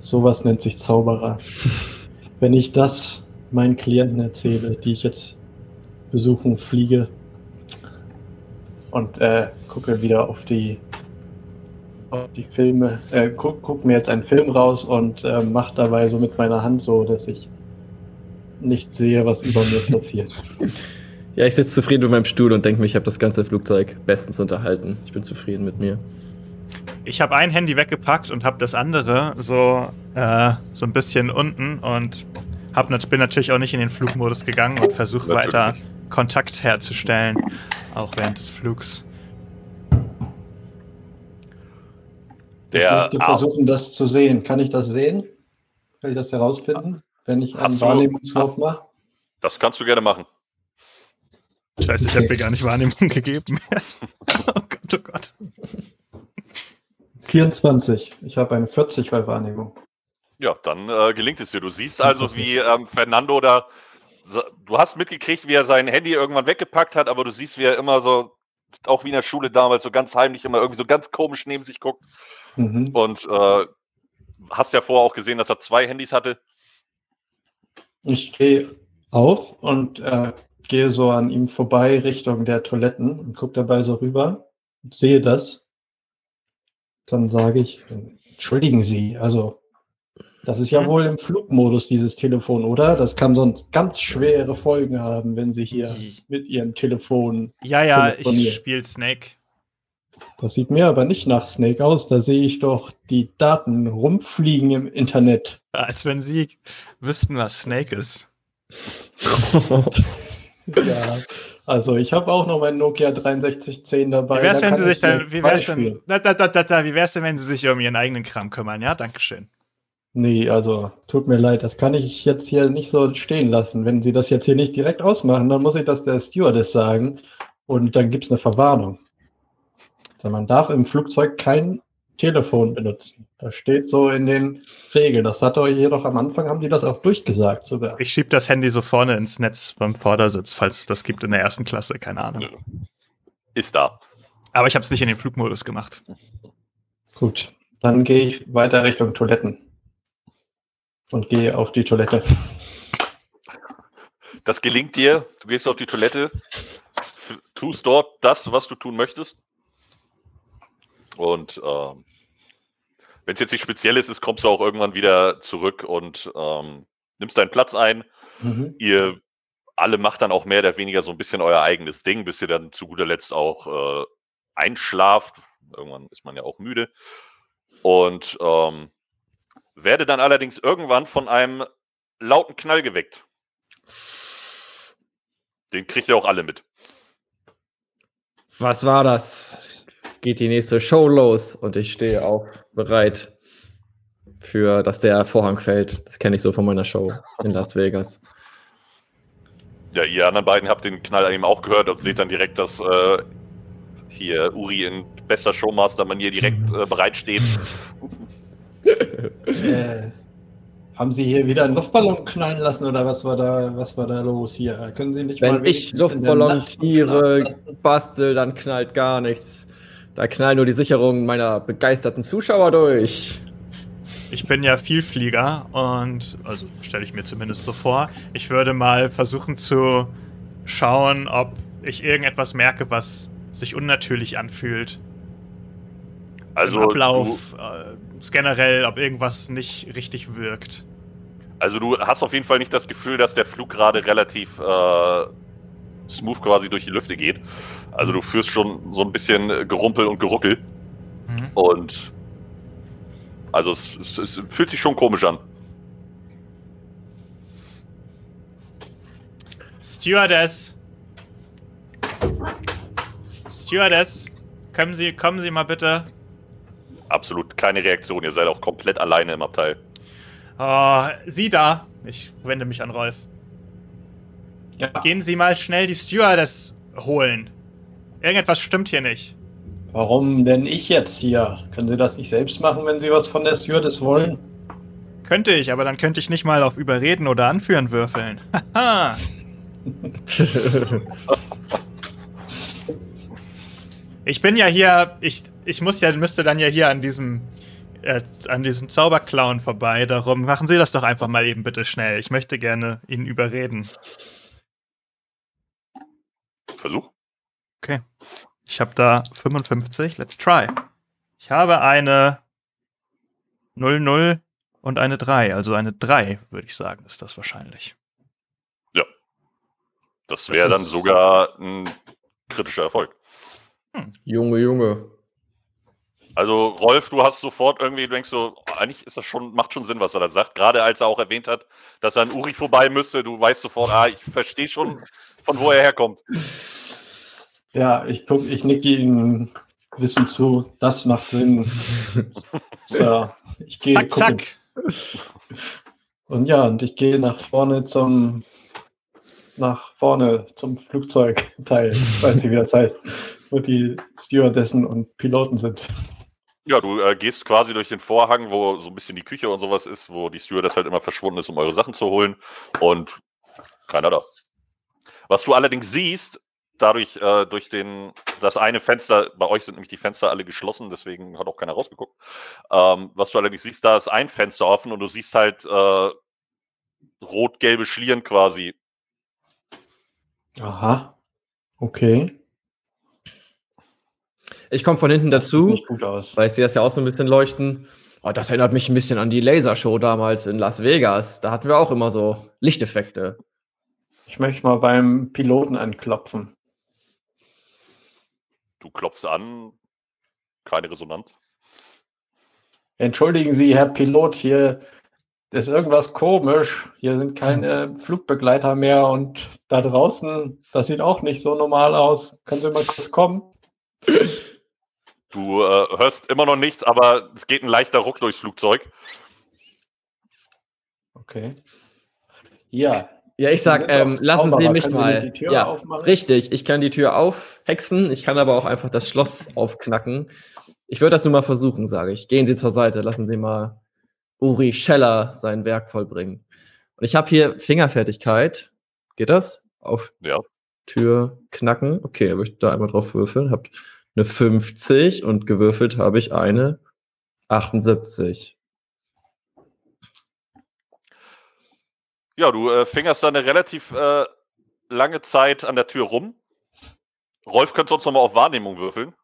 Sowas nennt sich Zauberer. Wenn ich das meinen Klienten erzähle, die ich jetzt besuchen fliege und äh, gucke wieder auf die auf die Filme, äh, guck, guck mir jetzt einen Film raus und äh, mach dabei so mit meiner Hand so, dass ich nicht sehe, was über mir passiert. Ja, ich sitze zufrieden mit meinem Stuhl und denke mir, ich habe das ganze Flugzeug bestens unterhalten. Ich bin zufrieden mit mir. Ich habe ein Handy weggepackt und habe das andere so, äh, so ein bisschen unten und hab, bin natürlich auch nicht in den Flugmodus gegangen und versuche weiter Kontakt herzustellen, auch während des Flugs. Der ich möchte versuchen, das zu sehen. Kann ich das sehen? Kann ich das herausfinden, wenn ich einen Wahrnehmungswurf mache? Das kannst du gerne machen. Scheiße, ich habe mir gar nicht Wahrnehmung gegeben. oh Gott, oh Gott. 24. Ich habe eine 40 bei Wahrnehmung. Ja, dann äh, gelingt es dir. Du siehst also, wie ähm, Fernando da. Du hast mitgekriegt, wie er sein Handy irgendwann weggepackt hat, aber du siehst, wie er immer so, auch wie in der Schule damals, so ganz heimlich immer irgendwie so ganz komisch neben sich guckt. Mhm. Und äh, hast ja vorher auch gesehen, dass er zwei Handys hatte. Ich stehe auf und äh, gehe so an ihm vorbei Richtung der Toiletten und gucke dabei so rüber und sehe das. Dann sage ich, entschuldigen Sie, also das ist ja mhm. wohl im Flugmodus, dieses Telefon, oder? Das kann sonst ganz schwere Folgen haben, wenn Sie hier mit Ihrem Telefon. Ja, ja, ich spiele Snake. Das sieht mir aber nicht nach Snake aus. Da sehe ich doch die Daten rumfliegen im Internet. Als wenn Sie wüssten, was Snake ist. ja, also ich habe auch noch mein Nokia 6310 dabei. Wie wär's, da wenn Sie sich dann, wie wär's denn, da, da, da, da, wie wär's denn, wenn Sie sich um Ihren eigenen Kram kümmern? Ja, Dankeschön. Nee, also tut mir leid, das kann ich jetzt hier nicht so stehen lassen. Wenn Sie das jetzt hier nicht direkt ausmachen, dann muss ich das der Stewardess sagen und dann gibt es eine Verwarnung. Also man darf im Flugzeug kein Telefon benutzen. Das steht so in den Regeln. Das hat euch jedoch am Anfang, haben die das auch durchgesagt sogar. Ich schieb das Handy so vorne ins Netz beim Vordersitz, falls es das gibt in der ersten Klasse, keine Ahnung. Ist da. Aber ich habe es nicht in den Flugmodus gemacht. Gut, dann gehe ich weiter Richtung Toiletten und gehe auf die Toilette. Das gelingt dir. Du gehst auf die Toilette, tust dort das, was du tun möchtest. Und ähm, wenn es jetzt nicht speziell ist, kommst du auch irgendwann wieder zurück und ähm, nimmst deinen Platz ein. Mhm. Ihr alle macht dann auch mehr oder weniger so ein bisschen euer eigenes Ding, bis ihr dann zu guter Letzt auch äh, einschlaft. Irgendwann ist man ja auch müde. Und ähm, werde dann allerdings irgendwann von einem lauten Knall geweckt. Den kriegt ihr auch alle mit. Was war das? Geht die nächste Show los und ich stehe auch bereit für, dass der Vorhang fällt. Das kenne ich so von meiner Show in Las Vegas. Ja, ihr anderen beiden habt den Knall eben auch gehört und seht dann direkt, dass äh, hier Uri in bester Showmaster-Manier direkt äh, bereitsteht. äh, haben Sie hier wieder einen Luftballon knallen lassen oder was war da, was war da los hier? Können Sie nicht Wenn ich Luftballontiere bastel, dann knallt gar nichts. Da knallen nur die Sicherungen meiner begeisterten Zuschauer durch. Ich bin ja Vielflieger und, also stelle ich mir zumindest so vor, ich würde mal versuchen zu schauen, ob ich irgendetwas merke, was sich unnatürlich anfühlt. Also Im Ablauf, äh, generell, ob irgendwas nicht richtig wirkt. Also du hast auf jeden Fall nicht das Gefühl, dass der Flug gerade relativ äh, smooth quasi durch die Lüfte geht. Also du führst schon so ein bisschen Gerumpel und Geruckel. Mhm. Und also es, es, es fühlt sich schon komisch an. Stewardess. Stewardess, kommen Sie, kommen Sie mal bitte absolut keine Reaktion. Ihr seid auch komplett alleine im Abteil. Oh, Sie da. Ich wende mich an Rolf. Ja. Gehen Sie mal schnell die Stewardess holen. Irgendetwas stimmt hier nicht. Warum denn ich jetzt hier? Können Sie das nicht selbst machen, wenn Sie was von der Stewardess wollen? Könnte ich, aber dann könnte ich nicht mal auf Überreden oder Anführen würfeln. Haha. Ich bin ja hier, ich, ich muss ja, müsste dann ja hier an diesem, äh, an diesem Zauberclown vorbei. Darum machen Sie das doch einfach mal eben bitte schnell. Ich möchte gerne ihn überreden. Versuch. Okay. Ich habe da 55. Let's try. Ich habe eine 00 und eine 3. Also eine 3, würde ich sagen, ist das wahrscheinlich. Ja. Das wäre dann sogar ein kritischer Erfolg. Junge, Junge. Also Rolf, du hast sofort irgendwie, du denkst so, eigentlich ist das schon, macht schon Sinn, was er da sagt. Gerade als er auch erwähnt hat, dass er an Uri vorbei müsste, du weißt sofort, ah, ich verstehe schon, von wo er herkommt. Ja, ich guck, ich nicke ihm Wissen zu, das macht Sinn. so, ich gehe. Zack, zack. Und ja, und ich gehe nach vorne zum nach vorne zum Flugzeugteil, ich weiß nicht, wie das heißt, wo die Stewardessen und Piloten sind. Ja, du äh, gehst quasi durch den Vorhang, wo so ein bisschen die Küche und sowas ist, wo die Stewardess halt immer verschwunden ist, um eure Sachen zu holen und keiner da. Was du allerdings siehst, dadurch äh, durch den das eine Fenster, bei euch sind nämlich die Fenster alle geschlossen, deswegen hat auch keiner rausgeguckt. Ähm, was du allerdings siehst, da ist ein Fenster offen und du siehst halt äh, rot-gelbe Schlieren quasi. Aha. Okay. Ich komme von hinten dazu, nicht gut aus. weil ich sehe das ja auch so ein bisschen leuchten. Oh, das erinnert mich ein bisschen an die Lasershow damals in Las Vegas. Da hatten wir auch immer so Lichteffekte. Ich möchte mal beim Piloten anklopfen. Du klopfst an, keine Resonanz. Entschuldigen Sie, Herr Pilot, hier ist irgendwas komisch. Hier sind keine Flugbegleiter mehr und da draußen, das sieht auch nicht so normal aus. Können Sie mal kurz kommen? Du äh, hörst immer noch nichts, aber es geht ein leichter Ruck durchs Flugzeug. Okay. Ja, Ja, ich sag, ähm, lassen Sie mich Sie mal. die Tür ja, aufmachen? richtig. Ich kann die Tür aufhexen. Ich kann aber auch einfach das Schloss aufknacken. Ich würde das nur mal versuchen, sage ich. Gehen Sie zur Seite. Lassen Sie mal Uri Scheller sein Werk vollbringen. Und ich habe hier Fingerfertigkeit. Geht das? Auf Ja. Tür knacken. Okay, da würde ich da einmal drauf würfeln. Habt eine 50 und gewürfelt habe ich eine 78. Ja, du äh, fingerst da eine relativ äh, lange Zeit an der Tür rum. Rolf könnte sonst nochmal auf Wahrnehmung würfeln.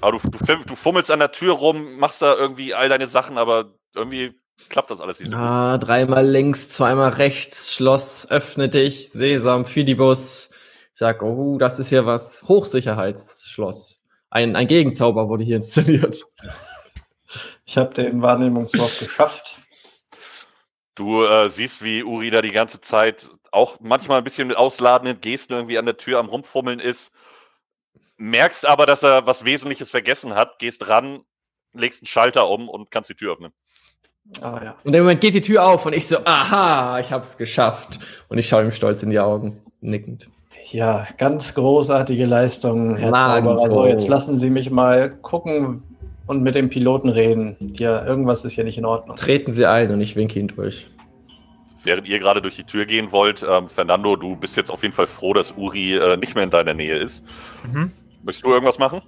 Aber du, du, du fummelst an der Tür rum, machst da irgendwie all deine Sachen, aber irgendwie klappt das alles nicht so gut. Ah, dreimal links, zweimal rechts, Schloss, öffne dich, Sesam, Fidibus. Ich sag, oh, das ist hier was Hochsicherheitsschloss. Ein, ein Gegenzauber wurde hier installiert. ich habe den Wahrnehmungswurf geschafft. Du äh, siehst, wie Uri da die ganze Zeit auch manchmal ein bisschen mit ausladenden Gesten irgendwie an der Tür am Rumfummeln ist. Merkst aber, dass er was Wesentliches vergessen hat, gehst ran, legst einen Schalter um und kannst die Tür öffnen. Ah ja. Und im Moment geht die Tür auf und ich so, aha, ich hab's geschafft. Und ich schaue ihm stolz in die Augen, nickend. Ja, ganz großartige Leistung, Herr Mango. Zauberer. So, jetzt lassen Sie mich mal gucken und mit dem Piloten reden. Ja, irgendwas ist hier nicht in Ordnung. Treten Sie ein und ich winke ihn durch. Während ihr gerade durch die Tür gehen wollt, ähm, Fernando, du bist jetzt auf jeden Fall froh, dass Uri äh, nicht mehr in deiner Nähe ist. Mhm. Möchtest du irgendwas machen?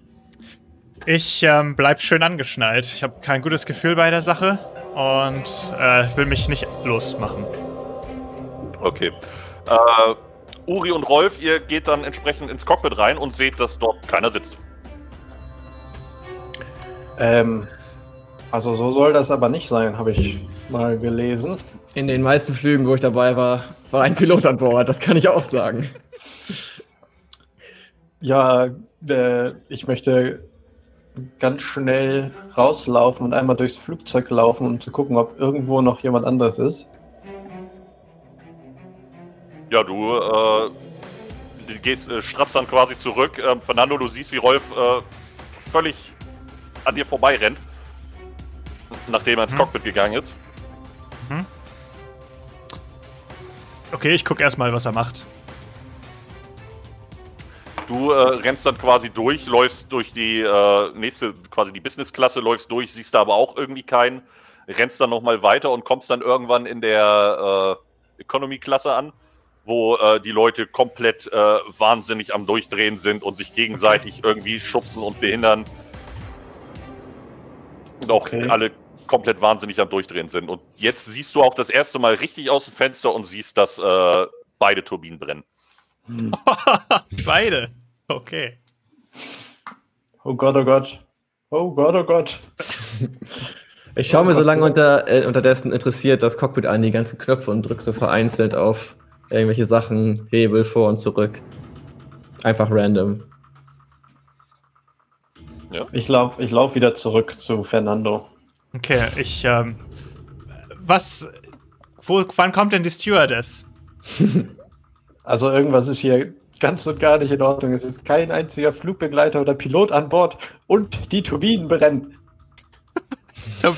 Ich ähm, bleib schön angeschnallt. Ich habe kein gutes Gefühl bei der Sache und äh, will mich nicht losmachen. Okay. Äh, Uri und Rolf, ihr geht dann entsprechend ins Cockpit rein und seht, dass dort keiner sitzt. Ähm, also so soll das aber nicht sein, habe ich mal gelesen. In den meisten Flügen, wo ich dabei war, war ein Pilot an Bord, das kann ich auch sagen. Ja, äh, ich möchte ganz schnell rauslaufen und einmal durchs Flugzeug laufen, um zu gucken, ob irgendwo noch jemand anderes ist. Ja, du äh, gehst, äh, stratzt dann quasi zurück. Ähm, Fernando, du siehst, wie Rolf äh, völlig an dir vorbei rennt, nachdem er ins Mhm. Cockpit gegangen ist. Okay, ich guck erstmal, was er macht. Du äh, rennst dann quasi durch, läufst durch die äh, nächste, quasi die Business-Klasse, läufst durch, siehst da aber auch irgendwie keinen, rennst dann nochmal weiter und kommst dann irgendwann in der äh, Economy-Klasse an, wo äh, die Leute komplett äh, wahnsinnig am Durchdrehen sind und sich gegenseitig irgendwie schubsen und behindern. Und auch Okay. alle komplett wahnsinnig am Durchdrehen sind. Und jetzt siehst du auch das erste Mal richtig aus dem Fenster und siehst, dass äh, beide Turbinen brennen. Hm. Beide. Okay. Oh Gott, oh Gott. Oh Gott, oh Gott. Ich schaue mir so lange unter, äh, unterdessen interessiert das Cockpit an, die ganzen Knöpfe und drücke so vereinzelt auf irgendwelche Sachen, Hebel vor und zurück. Einfach random. Ich laufe ich lauf wieder zurück zu Fernando. Okay, ich, ähm, was, wo, wann kommt denn die Stewardess? Also irgendwas ist hier ganz und gar nicht in Ordnung. Es ist kein einziger Flugbegleiter oder Pilot an Bord und die Turbinen brennen.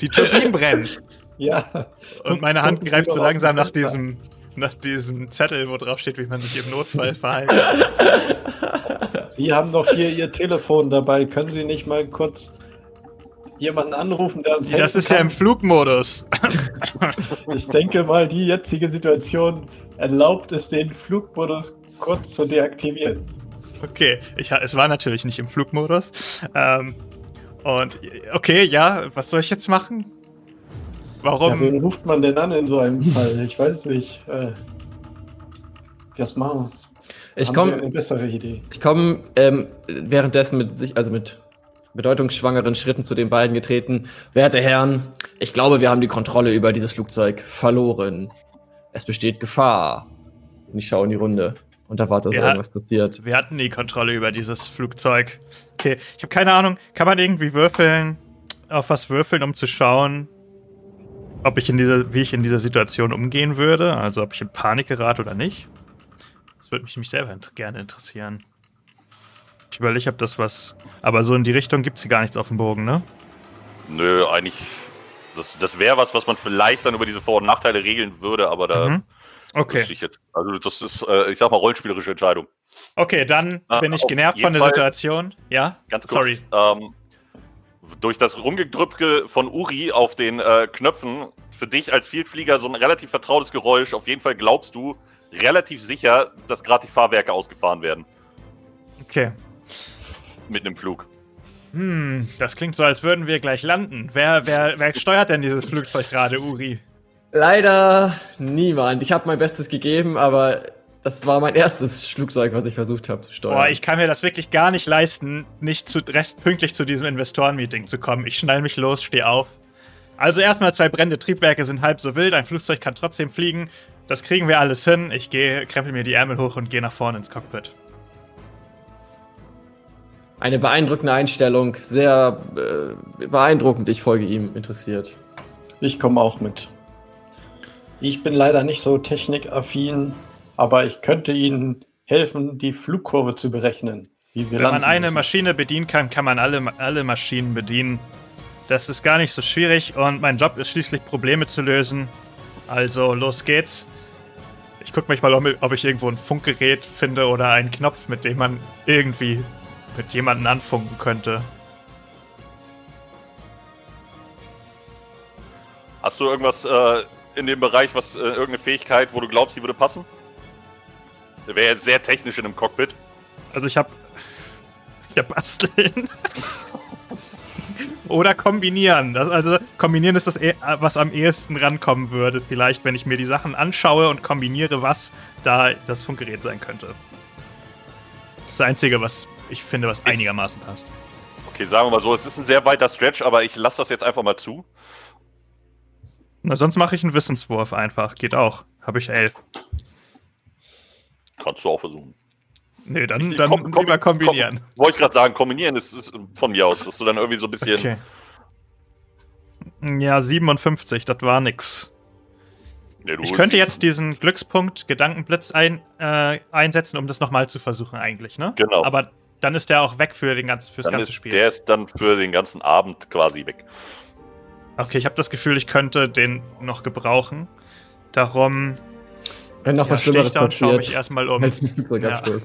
Die Turbinen brennen. Ja. Und meine Hand greift so langsam nach diesem, nach diesem Zettel, wo drauf steht, wie man sich im Notfall verhalten. Sie haben doch hier Ihr Telefon dabei. Können Sie nicht mal kurz jemanden anrufen, der uns helfen Das ist ja kann? im Flugmodus. Ich denke mal, die jetzige Situation erlaubt es, den Flugmodus kurz zu deaktivieren. Okay, ich, es war natürlich nicht im Flugmodus. Ähm, und okay, ja, was soll ich jetzt machen? Ja, Warum? wen ruft man denn an in so einem Fall? Ich weiß nicht. Äh, was machen wir? Ich komme eine bessere Idee. ich komm, ähm, währenddessen mit sich, also mit bedeutungsschwangeren Schritten zu den beiden getreten. Werte Herren, ich glaube, wir haben die Kontrolle über dieses Flugzeug verloren. Es besteht Gefahr. Und ich schaue in die Runde und erwarte, dass Ja. irgendwas passiert. Wir hatten die Kontrolle über dieses Flugzeug. Okay, ich habe keine Ahnung. Kann man irgendwie würfeln, auf was würfeln, um zu schauen, ob ich in dieser, wie ich in dieser Situation umgehen würde? Also ob ich in Panik gerate oder nicht? Das würde mich nämlich selber int gerne interessieren. Ich überlege, ob das was. Aber so in die Richtung gibt es hier gar nichts auf dem Bogen, ne? Nö, eigentlich. Das, das wäre was, was man vielleicht dann über diese Vor- und Nachteile regeln würde, aber da Mhm. Okay. ich jetzt. Also das ist, äh, ich sag mal, rollenspielerische Entscheidung. Okay, dann Ah, bin ich genervt von der Fall. Situation. Ja? Ganz kurz. Sorry. Ähm, durch das Rumgedrücke von Uri auf den äh, Knöpfen, für dich als Vielflieger so ein relativ vertrautes Geräusch. Auf jeden Fall glaubst du relativ sicher, dass gerade die Fahrwerke ausgefahren werden. Okay. Mitten im Flug. Hm, das klingt so, als würden wir gleich landen. Wer, wer, wer steuert denn dieses Flugzeug gerade, Uri? Leider niemand. Ich habe mein Bestes gegeben, aber das war mein erstes Flugzeug, was ich versucht habe zu steuern. Boah, ich kann mir das wirklich gar nicht leisten, nicht zu, rest pünktlich zu diesem Investorenmeeting zu kommen. Ich schnall mich los, stehe auf. Also erstmal zwei brennende Triebwerke sind halb so wild, ein Flugzeug kann trotzdem fliegen. Das kriegen wir alles hin. Ich gehe, krempel mir die Ärmel hoch und gehe nach vorne ins Cockpit. Eine beeindruckende Einstellung, sehr äh, beeindruckend. Ich folge ihm interessiert. Ich komme auch mit. Ich bin leider nicht so technikaffin, aber ich könnte Ihnen helfen, die Flugkurve zu berechnen. Wie wir Wenn man eine müssen. Maschine bedienen kann, kann man alle, alle Maschinen bedienen. Das ist gar nicht so schwierig und mein Job ist schließlich Probleme zu lösen. Also los geht's. Ich gucke mich mal, ob ob ich irgendwo ein Funkgerät finde oder einen Knopf, mit dem man irgendwie mit jemandem anfunken könnte. Hast du irgendwas äh, in dem Bereich, was äh, irgendeine Fähigkeit, wo du glaubst, die würde passen? Der wäre jetzt sehr technisch in einem Cockpit. Also ich habe ich hab basteln. Oder kombinieren. Das, also kombinieren ist das, eh- was am ehesten rankommen würde. Vielleicht, wenn ich mir die Sachen anschaue und kombiniere, was da das Funkgerät sein könnte. Das ist das Einzige, was ich finde, was einigermaßen passt. Okay, sagen wir mal so, es ist ein sehr weiter Stretch, aber ich lasse das jetzt einfach mal zu. Na, sonst mache ich einen Wissenswurf einfach. Geht auch. Habe ich elf. Kannst du auch versuchen. Nee, dann, Ich- dann komm- komm- lieber kombinieren. Komm, Wollte ich gerade sagen, kombinieren ist, ist von mir aus, dass du dann irgendwie so ein bisschen. Okay. Ja, 57, das war nix. Nee, Ich könnte jetzt diesen Glückspunkt Gedankenblitz ein, äh, einsetzen, um das nochmal zu versuchen, eigentlich, ne? Genau. Aber dann ist der auch weg für den ganzen, fürs Dann ganze ist, Spiel. Der ist dann für den ganzen Abend quasi weg. Okay, ich habe das Gefühl, ich könnte den noch gebrauchen. Darum Wenn noch ja, was stehe ich Schlimmeres und schaue mich passiert. erstmal um. Als Flugzeugabsturz.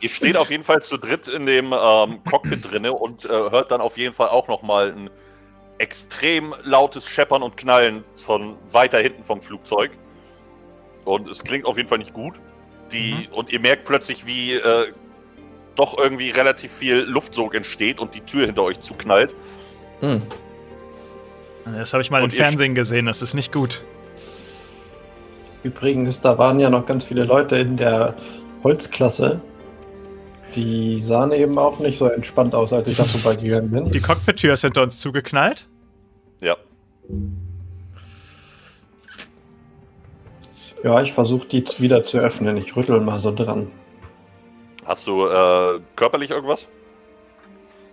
Ihr steht auf jeden Fall zu dritt in dem ähm, Cockpit drinne und äh, hört dann auf jeden Fall auch nochmal ein extrem lautes Scheppern und Knallen von weiter hinten vom Flugzeug. Und es klingt auf jeden Fall nicht gut. Die, Und ihr merkt plötzlich, wie äh, doch irgendwie relativ viel Luftsog entsteht und die Tür hinter euch zuknallt. Hm. Das habe ich mal Und im Fernsehen gesehen, das ist nicht gut. Übrigens, da waren ja noch ganz viele Leute in der Holzklasse. Die sahen eben auch nicht so entspannt aus, als ich da vorbeigegangen bin. Die Cockpit-Tür ist hinter uns zugeknallt. Ja. Ja, ich versuche die wieder zu öffnen. Ich rüttel mal so dran. Hast du äh, körperlich irgendwas?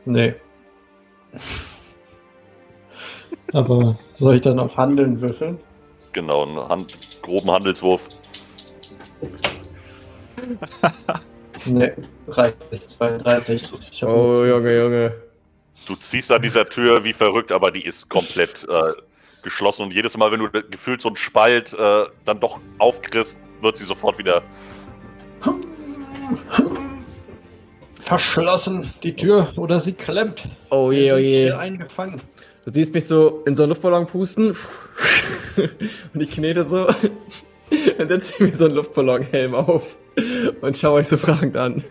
Nee. Aber soll ich dann auf Handeln würfeln? Genau, Hand, groben Handelswurf. Nee, reicht nicht. 32. Ich hab Oh, Junge, Junge. Du ziehst an dieser Tür wie verrückt, aber die ist komplett äh, geschlossen. Und jedes Mal, wenn du gefühlt so einen Spalt äh, dann doch aufkriegst, wird sie sofort wieder. Verschlossen, die Tür, oder sie klemmt. Oh je, oh je. eingefangen. Du siehst mich so in so einen Luftballon pusten und ich knete so. Dann setze ich mir so einen Luftballonhelm auf und schaue euch so fragend an.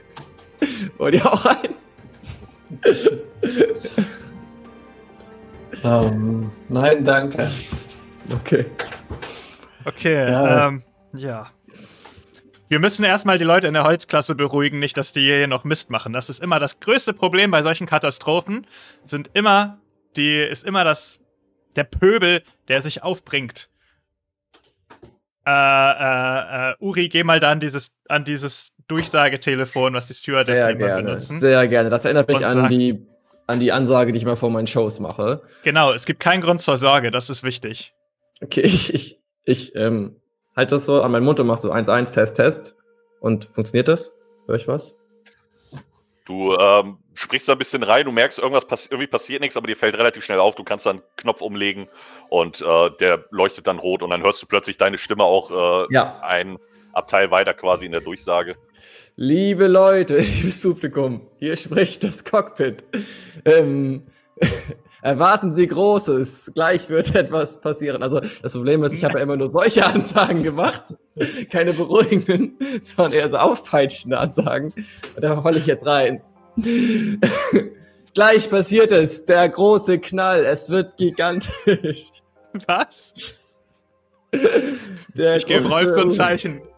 Wollt ihr auch ein? Ähm, nein, danke. Okay. Okay, Ja. ähm, ja. Wir müssen erstmal die Leute in der Holzklasse beruhigen, nicht, dass die hier noch Mist machen. Das ist immer das größte Problem bei solchen Katastrophen. Sind immer, die, ist immer das, der Pöbel, der sich aufbringt. Äh, äh, äh, Uri, geh mal da an dieses, an dieses Durchsagetelefon, was die Stewardessen Sehr immer gerne. benutzen. Sehr gerne. Das erinnert mich an die, an die Ansage, die ich mal vor meinen Shows mache. Genau, es gibt keinen Grund zur Sorge, das ist wichtig. Okay, ich, ich, ich ähm, halte das so an meinen Mund und mache so 1-1, Test, Test. Und funktioniert das? Hör ich was? Du ähm, sprichst da ein bisschen rein, du merkst, irgendwas pass irgendwie passiert nichts, aber dir fällt relativ schnell auf, du kannst dann einen Knopf umlegen und äh, der leuchtet dann rot und dann hörst du plötzlich deine Stimme auch äh, Ja. ein Abteil weiter quasi in der Durchsage. Liebe Leute, liebes Publikum, hier spricht das Cockpit. Ähm, erwarten Sie Großes, gleich wird etwas passieren. Also das Problem ist, ich habe ja immer nur solche Ansagen gemacht, keine beruhigenden, sondern eher so aufpeitschende Ansagen. Und da falle ich jetzt rein. gleich passiert es, der große Knall, es wird gigantisch. Was? Der Ich gebe Rolf so ein Zeichen.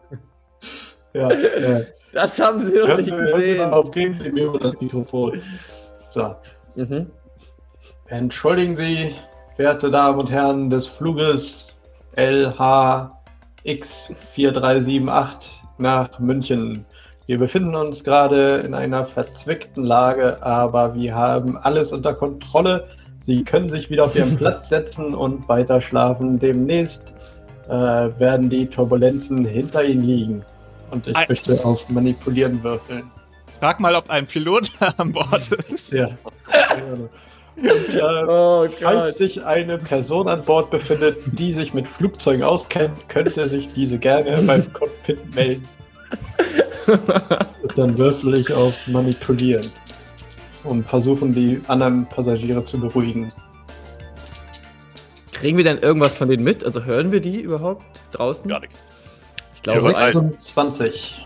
Ja, ja. Das haben Sie noch Hören nicht gesehen. auf, geben Sie mir das Mikrofon. So. Mhm. Entschuldigen Sie, verehrte Damen und Herren des Fluges LHX4378 nach München. Wir befinden uns gerade in einer verzwickten Lage, aber wir haben alles unter Kontrolle. Sie können sich wieder auf Ihren Platz setzen und weiter schlafen. Demnächst äh, werden die Turbulenzen hinter Ihnen liegen. Und ich Ei. möchte auf Manipulieren würfeln. Frag mal, ob ein Pilot an Bord ist. Ja. Und, äh, Oh Gott. Falls sich eine Person an Bord befindet, die sich mit Flugzeugen auskennt, könnte sich diese gerne beim Cockpit melden. Dann würfel ich auf Manipulieren. Und versuchen, die anderen Passagiere zu beruhigen. Kriegen wir denn irgendwas von denen mit? Also hören wir die überhaupt draußen? Gar nichts. Ich glaube, Ja, ein- 26.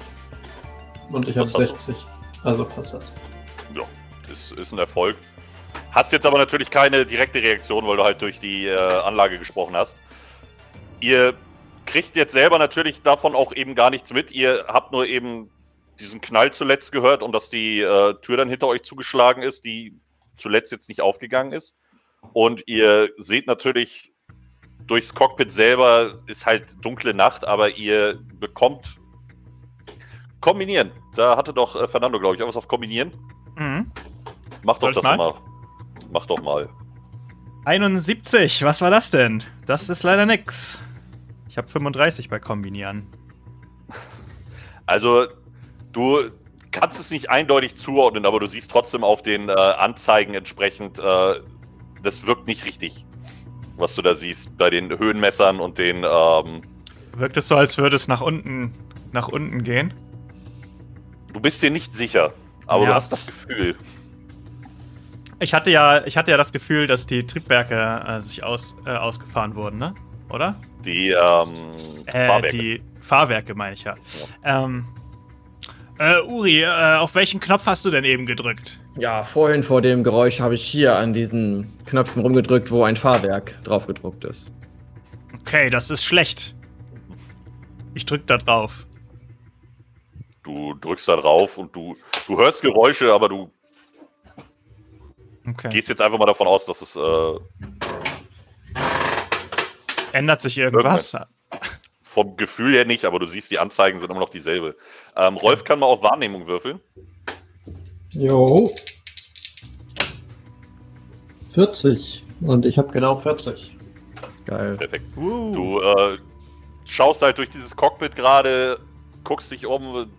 Und ich habe Was hast du? 60. Also passt das. Ja, ist, ist ein Erfolg. Hast jetzt aber natürlich keine direkte Reaktion, weil du halt durch die äh, Anlage gesprochen hast. Ihr kriegt jetzt selber natürlich davon auch eben gar nichts mit. Ihr habt nur eben diesen Knall zuletzt gehört und dass die äh, Tür dann hinter euch zugeschlagen ist, die zuletzt jetzt nicht aufgegangen ist. Und ihr seht natürlich durchs Cockpit selber ist halt dunkle Nacht, aber ihr bekommt kombinieren. Da hatte doch äh, Fernando, glaube ich, irgendwas auf kombinieren. Mhm. Mach doch Soll das mal? mal. Mach doch mal. 71, was war das denn? Das ist leider nix. Ich habe 35 bei Kombinieren. Also, du kannst es nicht eindeutig zuordnen, aber du siehst trotzdem auf den äh, Anzeigen entsprechend, äh, das wirkt nicht richtig, was du da siehst bei den Höhenmessern und den. Ähm, Wirkt es so, als würde es nach unten, nach unten gehen? du bist dir nicht sicher, aber Ja. du hast das Gefühl. Ich hatte ja, ich hatte ja das Gefühl, dass die Triebwerke äh, sich aus, äh, ausgefahren wurden, ne? Oder? Die ähm, Äh, Fahrwerke. die Fahrwerke meine ich ja. Ähm, äh, Uri, äh, auf welchen Knopf hast du denn eben gedrückt? Ja, vorhin vor dem Geräusch habe ich hier an diesen Knöpfen rumgedrückt, wo ein Fahrwerk drauf gedruckt ist. Okay, das ist schlecht. Ich drück da drauf. Du drückst da drauf und du, du hörst Geräusche, aber du Okay. gehst jetzt einfach mal davon aus, dass es äh, Ändert sich irgendwas? vom Gefühl her nicht, aber du siehst, die Anzeigen sind immer noch dieselbe. Ähm, Rolf kann mal auf Wahrnehmung würfeln. Jo. 40. Und ich habe genau 40. Geil. Perfekt. Uh. Du äh, schaust halt durch dieses Cockpit gerade, guckst dich um,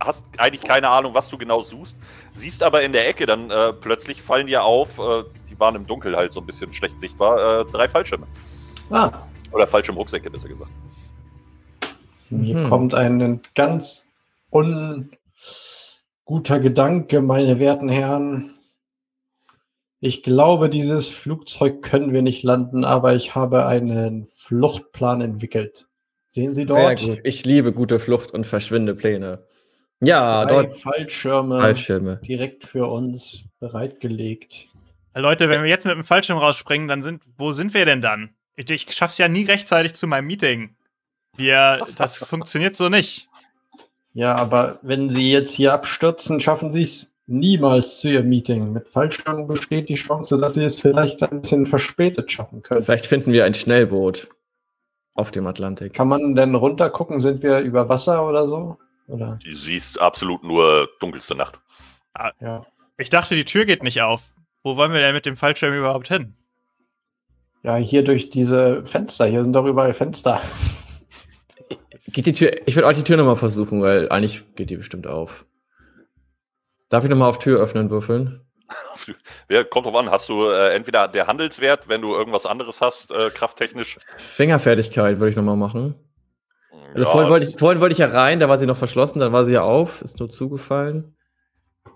hast eigentlich keine Ahnung, was du genau suchst, siehst aber in der Ecke dann äh, plötzlich fallen dir auf, äh, die waren im Dunkel halt so ein bisschen schlecht sichtbar, äh, drei Fallschirme. Ah, Oder Fallschirmrucksäcke, besser gesagt. Mir Mhm. kommt ein ganz unguter Gedanke, meine werten Herren. Ich glaube, dieses Flugzeug können wir nicht landen, aber ich habe einen Fluchtplan entwickelt. Sehen Sie Sehr dort? gut. Ich liebe gute Flucht- und Verschwindepläne. Ja, Drei dort Fallschirme Fallschirme. direkt für uns bereitgelegt. Leute, wenn wir jetzt mit dem Fallschirm rausspringen, dann sind, wo sind wir denn dann? Ich, ich schaff's ja nie rechtzeitig zu meinem Meeting. Wir, das funktioniert so nicht. Ja, aber wenn Sie jetzt hier abstürzen, schaffen Sie es niemals zu Ihrem Meeting. Mit Fallschirmen besteht die Chance, dass Sie es vielleicht ein bisschen verspätet schaffen können. Vielleicht finden wir ein Schnellboot auf dem Atlantik. Kann man denn runtergucken? Sind wir über Wasser oder so? Oder? Du siehst absolut nur dunkelste Nacht. Ja. Ich dachte, die Tür geht nicht auf. Wo wollen wir denn mit dem Fallschirm überhaupt hin? Ja, hier durch diese Fenster. Hier sind doch überall Fenster. Geht die Tür, ich würde auch die Tür nochmal versuchen, weil eigentlich geht die bestimmt auf. Darf ich nochmal auf Tür öffnen würfeln? Wer kommt drauf an, hast du äh, entweder der Handelswert, wenn du irgendwas anderes hast, äh, krafttechnisch. Fingerfertigkeit würde ich nochmal machen. Also Ja, vorhin, wollte ich, vorhin wollte ich ja rein, da war sie noch verschlossen, dann war sie ja auf, ist nur zugefallen.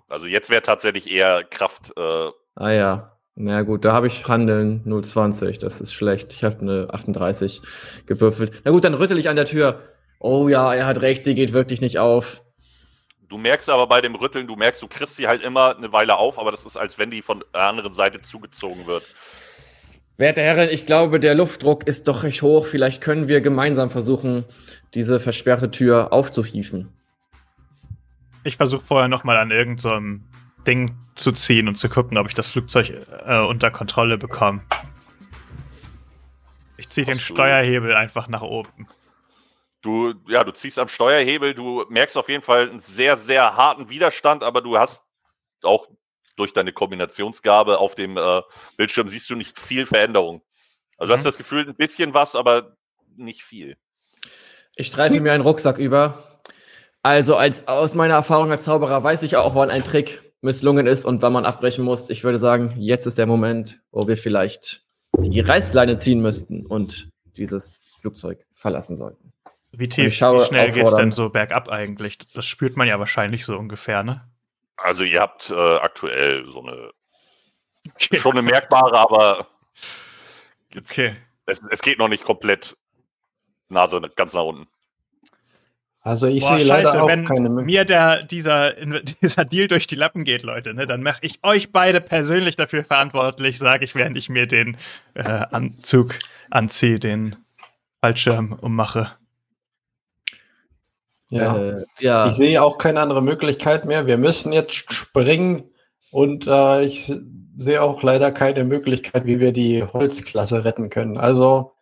also jetzt wäre tatsächlich eher Kraft. Äh, Ah ja. Na gut, da habe ich Handeln 020, das ist schlecht. Ich habe eine 38 gewürfelt. Na gut, dann rüttel ich an der Tür. Oh ja, er hat recht, sie geht wirklich nicht auf. du merkst aber bei dem Rütteln, du merkst, du kriegst sie halt immer eine Weile auf, aber das ist, als wenn die von der anderen Seite zugezogen wird. Werte Herren, ich glaube, der Luftdruck ist doch recht hoch. Vielleicht können wir gemeinsam versuchen, diese versperrte Tür aufzuhieven. Ich versuche vorher nochmal an irgendeinem Ding zu ziehen und zu gucken, ob ich das Flugzeug äh, unter Kontrolle bekomme. Ich ziehe den du- Steuerhebel einfach nach oben. Du, ja, du ziehst am Steuerhebel, du merkst auf jeden Fall einen sehr, sehr harten Widerstand, aber du hast auch durch deine Kombinationsgabe auf dem äh, Bildschirm siehst du nicht viel Veränderung. Also du Mhm. hast das Gefühl, ein bisschen was, aber nicht viel. Ich streife mir einen Rucksack über. Also als, aus meiner Erfahrung als Zauberer weiß ich auch, wann ein Trick misslungen ist und wann man abbrechen muss. Ich würde sagen, jetzt ist der Moment, wo wir vielleicht die Reißleine ziehen müssten und dieses Flugzeug verlassen sollten. Wie tief, wie schnell geht's denn auffordernd. so bergab eigentlich? Das spürt man ja wahrscheinlich so ungefähr, ne? Also ihr habt äh, aktuell so eine schon eine merkbare, aber jetzt, Okay. es, es geht noch nicht komplett Nase ganz nach unten. Also ich Boah, sehe leider scheiße, auch wenn keine Möglichkeit. mir der, dieser, dieser Deal durch die Lappen geht, Leute, ne, dann mache ich euch beide persönlich dafür verantwortlich, sage ich, während ich mir den äh, Anzug anziehe, den Fallschirm ummache. Ja. Äh, ja. Ich sehe auch keine andere Möglichkeit mehr. Wir müssen jetzt springen und äh, ich se- sehe auch leider keine Möglichkeit, wie wir die Holzklasse retten können. Also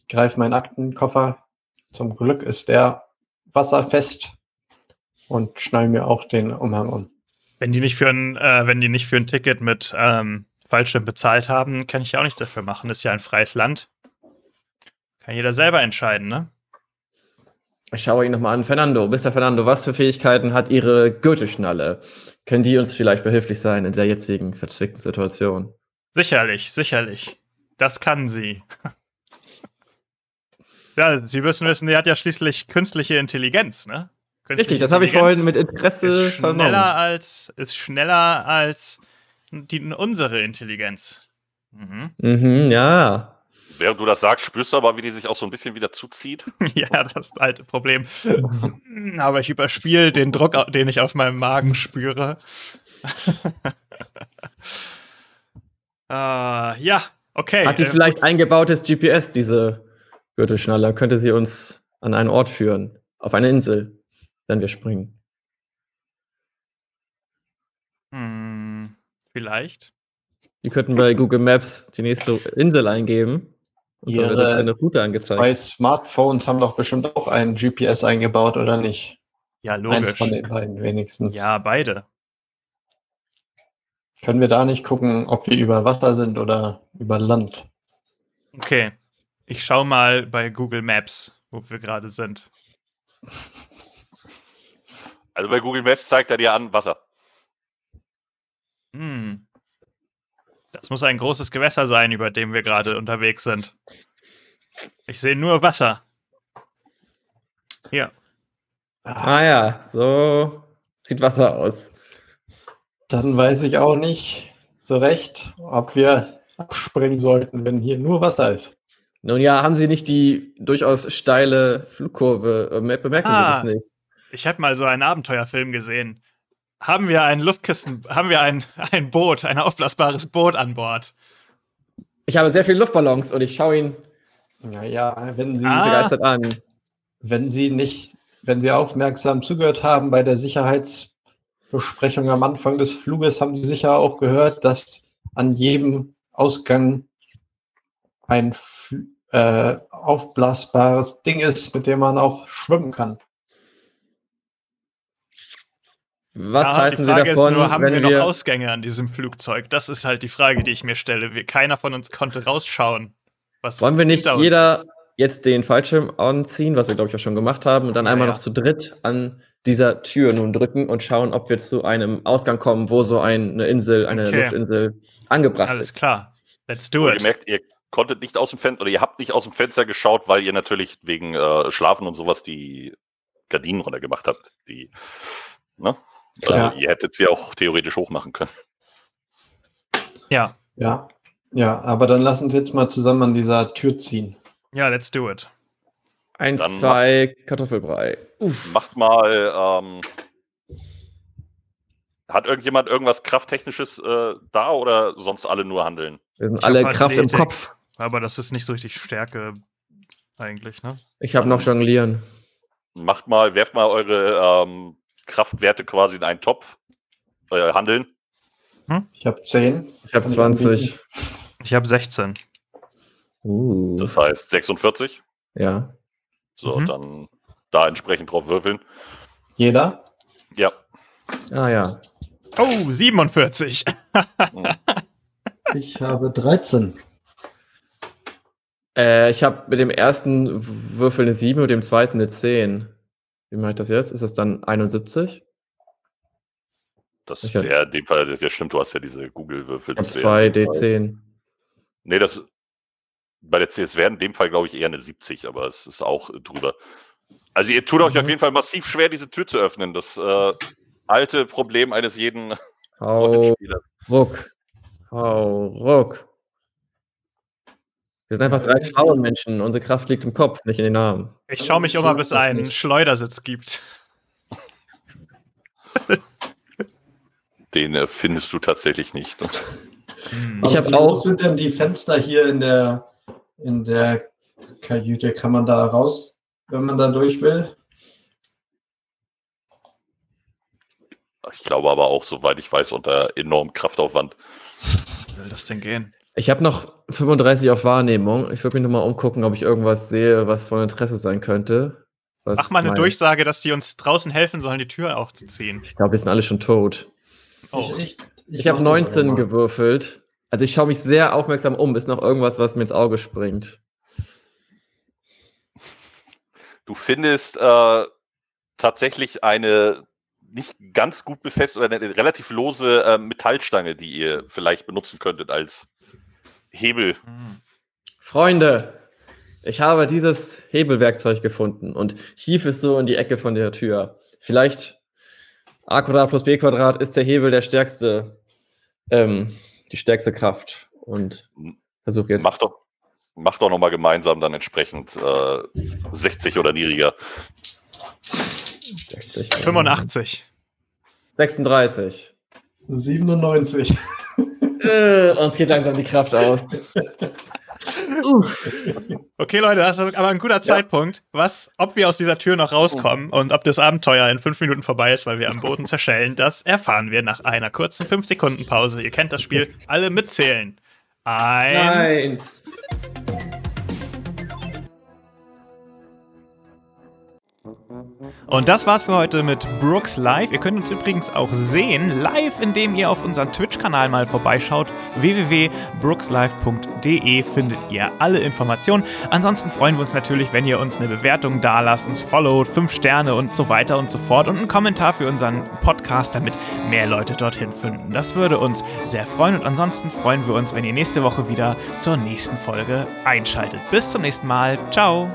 ich greife meinen Aktenkoffer. Zum Glück ist der wasserfest und schnall mir auch den Umhang um. Wenn die nicht für ein, äh, wenn die nicht für ein Ticket mit ähm, Fallschirm bezahlt haben, kann ich ja auch nichts dafür machen. Das ist ja ein freies Land. Kann jeder selber entscheiden, ne? Ich schaue ihn nochmal an. Fernando, Mr. Fernando, was für Fähigkeiten hat Ihre Gürtelschnalle? Können die uns vielleicht behilflich sein in der jetzigen verzwickten Situation? Sicherlich, sicherlich. Das kann sie. ja, Sie müssen wissen, die hat ja schließlich künstliche Intelligenz, ne? Künstliche Richtig, das habe ich vorhin mit Interesse ist vernommen. schneller als ist schneller als die, unsere Intelligenz. Mhm. Mhm, ja. Während du das sagst, spürst du aber, wie die sich auch so ein bisschen wieder zuzieht. Ja, das alte Problem. Aber ich überspiele den Druck, den ich auf meinem Magen spüre. äh, ja, okay. Hat die äh, vielleicht eingebautes GPS, diese Gürtelschnalle? Könnte sie uns an einen Ort führen? Auf eine Insel, wenn wir springen. Hm, vielleicht. Wir könnten bei Google Maps die nächste Insel eingeben. Und dann wird Ihre eine Route Bei angezeigt. Smartphones haben doch bestimmt auch ein GPS eingebaut, oder nicht? Ja, Eins logisch. von den beiden wenigstens. Ja, beide. Können wir da nicht gucken, ob wir über Wasser sind oder über Land? Okay. Ich schau mal bei Google Maps, wo wir gerade sind. Also bei Google Maps zeigt er dir an Wasser. Hm. Das muss ein großes Gewässer sein, über dem wir gerade unterwegs sind. Ich sehe nur Wasser. Hier. Ah ja, so sieht Wasser aus. Dann weiß ich auch nicht so recht, ob wir abspringen sollten, wenn hier nur Wasser ist. Nun ja, haben Sie nicht die durchaus steile Flugkurve? äh, mer- Bemerken Ah. Sie das nicht? Ich habe mal so einen Abenteuerfilm gesehen. Haben wir ein Luftkissen, haben wir ein, ein Boot, ein aufblasbares Boot an Bord? Ich habe sehr viele Luftballons und ich schaue ihn Naja, wenn Sie, Ah. begeistert an. wenn Sie nicht, wenn Sie aufmerksam zugehört haben bei der Sicherheitsbesprechung am Anfang des Fluges, haben Sie sicher auch gehört, dass an jedem Ausgang ein Fl- äh, aufblasbares Ding ist, mit dem man auch schwimmen kann. Was Ja, halten die Sie Frage davon, ist nur, haben wenn wir noch wir Ausgänge an diesem Flugzeug? Das ist halt die Frage, die ich mir stelle. Wir, keiner von uns konnte rausschauen. Was wollen wir nicht jeder ist. jetzt den Fallschirm anziehen, was wir glaube ich auch schon gemacht haben, und dann Ja, einmal ja. noch zu dritt an dieser Tür nun drücken und schauen, ob wir zu einem Ausgang kommen, wo so ein, eine Insel, eine Okay. Luftinsel angebracht Alles ist. klar. Let's do Aber ihr it. merkt, ihr konntet nicht aus dem Fenster oder ihr habt nicht aus dem Fenster geschaut, weil ihr natürlich wegen äh, Schlafen und sowas die Gardinen runtergemacht habt. Die, ne? Klar. Also ihr hättet sie auch theoretisch hochmachen können. Ja. Ja, ja, aber dann lassen Sie jetzt mal zusammen an dieser Tür ziehen. Ja, let's do it. Eins, Dann zwei, Kartoffelbrei. Macht mal. Ähm, hat irgendjemand irgendwas Krafttechnisches äh, da oder sonst alle nur handeln? Wir sind Ich alle halt Kraft im. Kopf. Aber das ist nicht so richtig Stärke eigentlich, ne? Ich habe noch Jonglieren. Macht mal, werft mal eure ähm, Kraftwerte quasi in einen Topf. Äh, handeln. Ich habe zehn. Ich habe Kann ich 20. Ich habe 16. Uh, Das heißt 46. ja. So, Mhm. dann da entsprechend drauf würfeln. Jeder? Ja. Ah ja. Oh, 47. Ich habe 13. Äh, ich habe mit dem ersten Würfel eine 7 und dem zweiten eine 10. Wie mache ich das jetzt? Ist das dann 71? Das wäre in dem Fall, das ja stimmt, du hast ja diese Google-Würfel. Ich habe das wär- 2 D10. Nee, das bei der CS wäre in dem Fall, glaube ich, eher eine 70, aber es ist auch drüber. Also ihr tut euch Mhm. auf jeden Fall massiv schwer, diese Tür zu öffnen. Das äh, alte Problem eines jeden Hau ruck. Hau ruck. Wir sind einfach drei schlaue Menschen. Unsere Kraft liegt im Kopf, nicht in den Armen. Ich schaue mich um, ob es einen nicht. Schleudersitz gibt. Den äh, findest du tatsächlich nicht. Hm. Ich Aber hab wie auch- groß sind denn die Fenster hier in der, in der Kajüte? Kann man da raus, wenn man da durch will? Ich glaube aber auch, soweit ich weiß, unter enormem Kraftaufwand. Wie soll das denn gehen? Ich habe noch 35 auf Wahrnehmung. Ich würde mich nochmal umgucken, ob ich irgendwas sehe, was von Interesse sein könnte. Was Mach mal eine mein- Durchsage, dass die uns draußen helfen sollen, die Tür aufzuziehen. Ich glaube, die sind alle schon tot. Oh, ich Ich, habe mach das 19 aber mal. gewürfelt. Also ich schaue mich sehr aufmerksam um. Ist noch irgendwas, was mir ins Auge springt? Du findest äh, tatsächlich eine nicht ganz gut befestigte oder eine relativ lose äh, Metallstange, die ihr vielleicht benutzen könntet als Hebel. Freunde, ich habe dieses Hebelwerkzeug gefunden und hief es so in die Ecke von der Tür. Vielleicht a Quadrat plus b Quadrat ist der Hebel der stärkste, ähm, die stärkste Kraft. Und versuche jetzt. Mach doch, mach doch nochmal gemeinsam dann entsprechend äh, 60 oder niedriger. 60, 85. 36. 97. Äh, uns geht langsam die Kraft aus. Okay, Leute, das ist aber ein guter Zeitpunkt. Was, ob wir aus dieser Tür noch rauskommen und ob das Abenteuer in fünf Minuten vorbei ist, weil wir am Boden zerschellen, das erfahren wir nach einer kurzen 5 Sekunden Pause. Ihr kennt das Spiel. Alle mitzählen. Eins, Eins, Und das war's für heute mit Brooks Live. Ihr könnt uns übrigens auch sehen, live, indem ihr auf unserem Twitch-Kanal mal vorbeischaut. www.brookslive.de findet ihr alle Informationen. Ansonsten freuen wir uns natürlich, wenn ihr uns eine Bewertung da lasst, uns followt, fünf Sterne und so weiter und so fort und einen Kommentar für unseren Podcast, damit mehr Leute dorthin finden. Das würde uns sehr freuen und ansonsten freuen wir uns, wenn ihr nächste Woche wieder zur nächsten Folge einschaltet. Bis zum nächsten Mal. Ciao.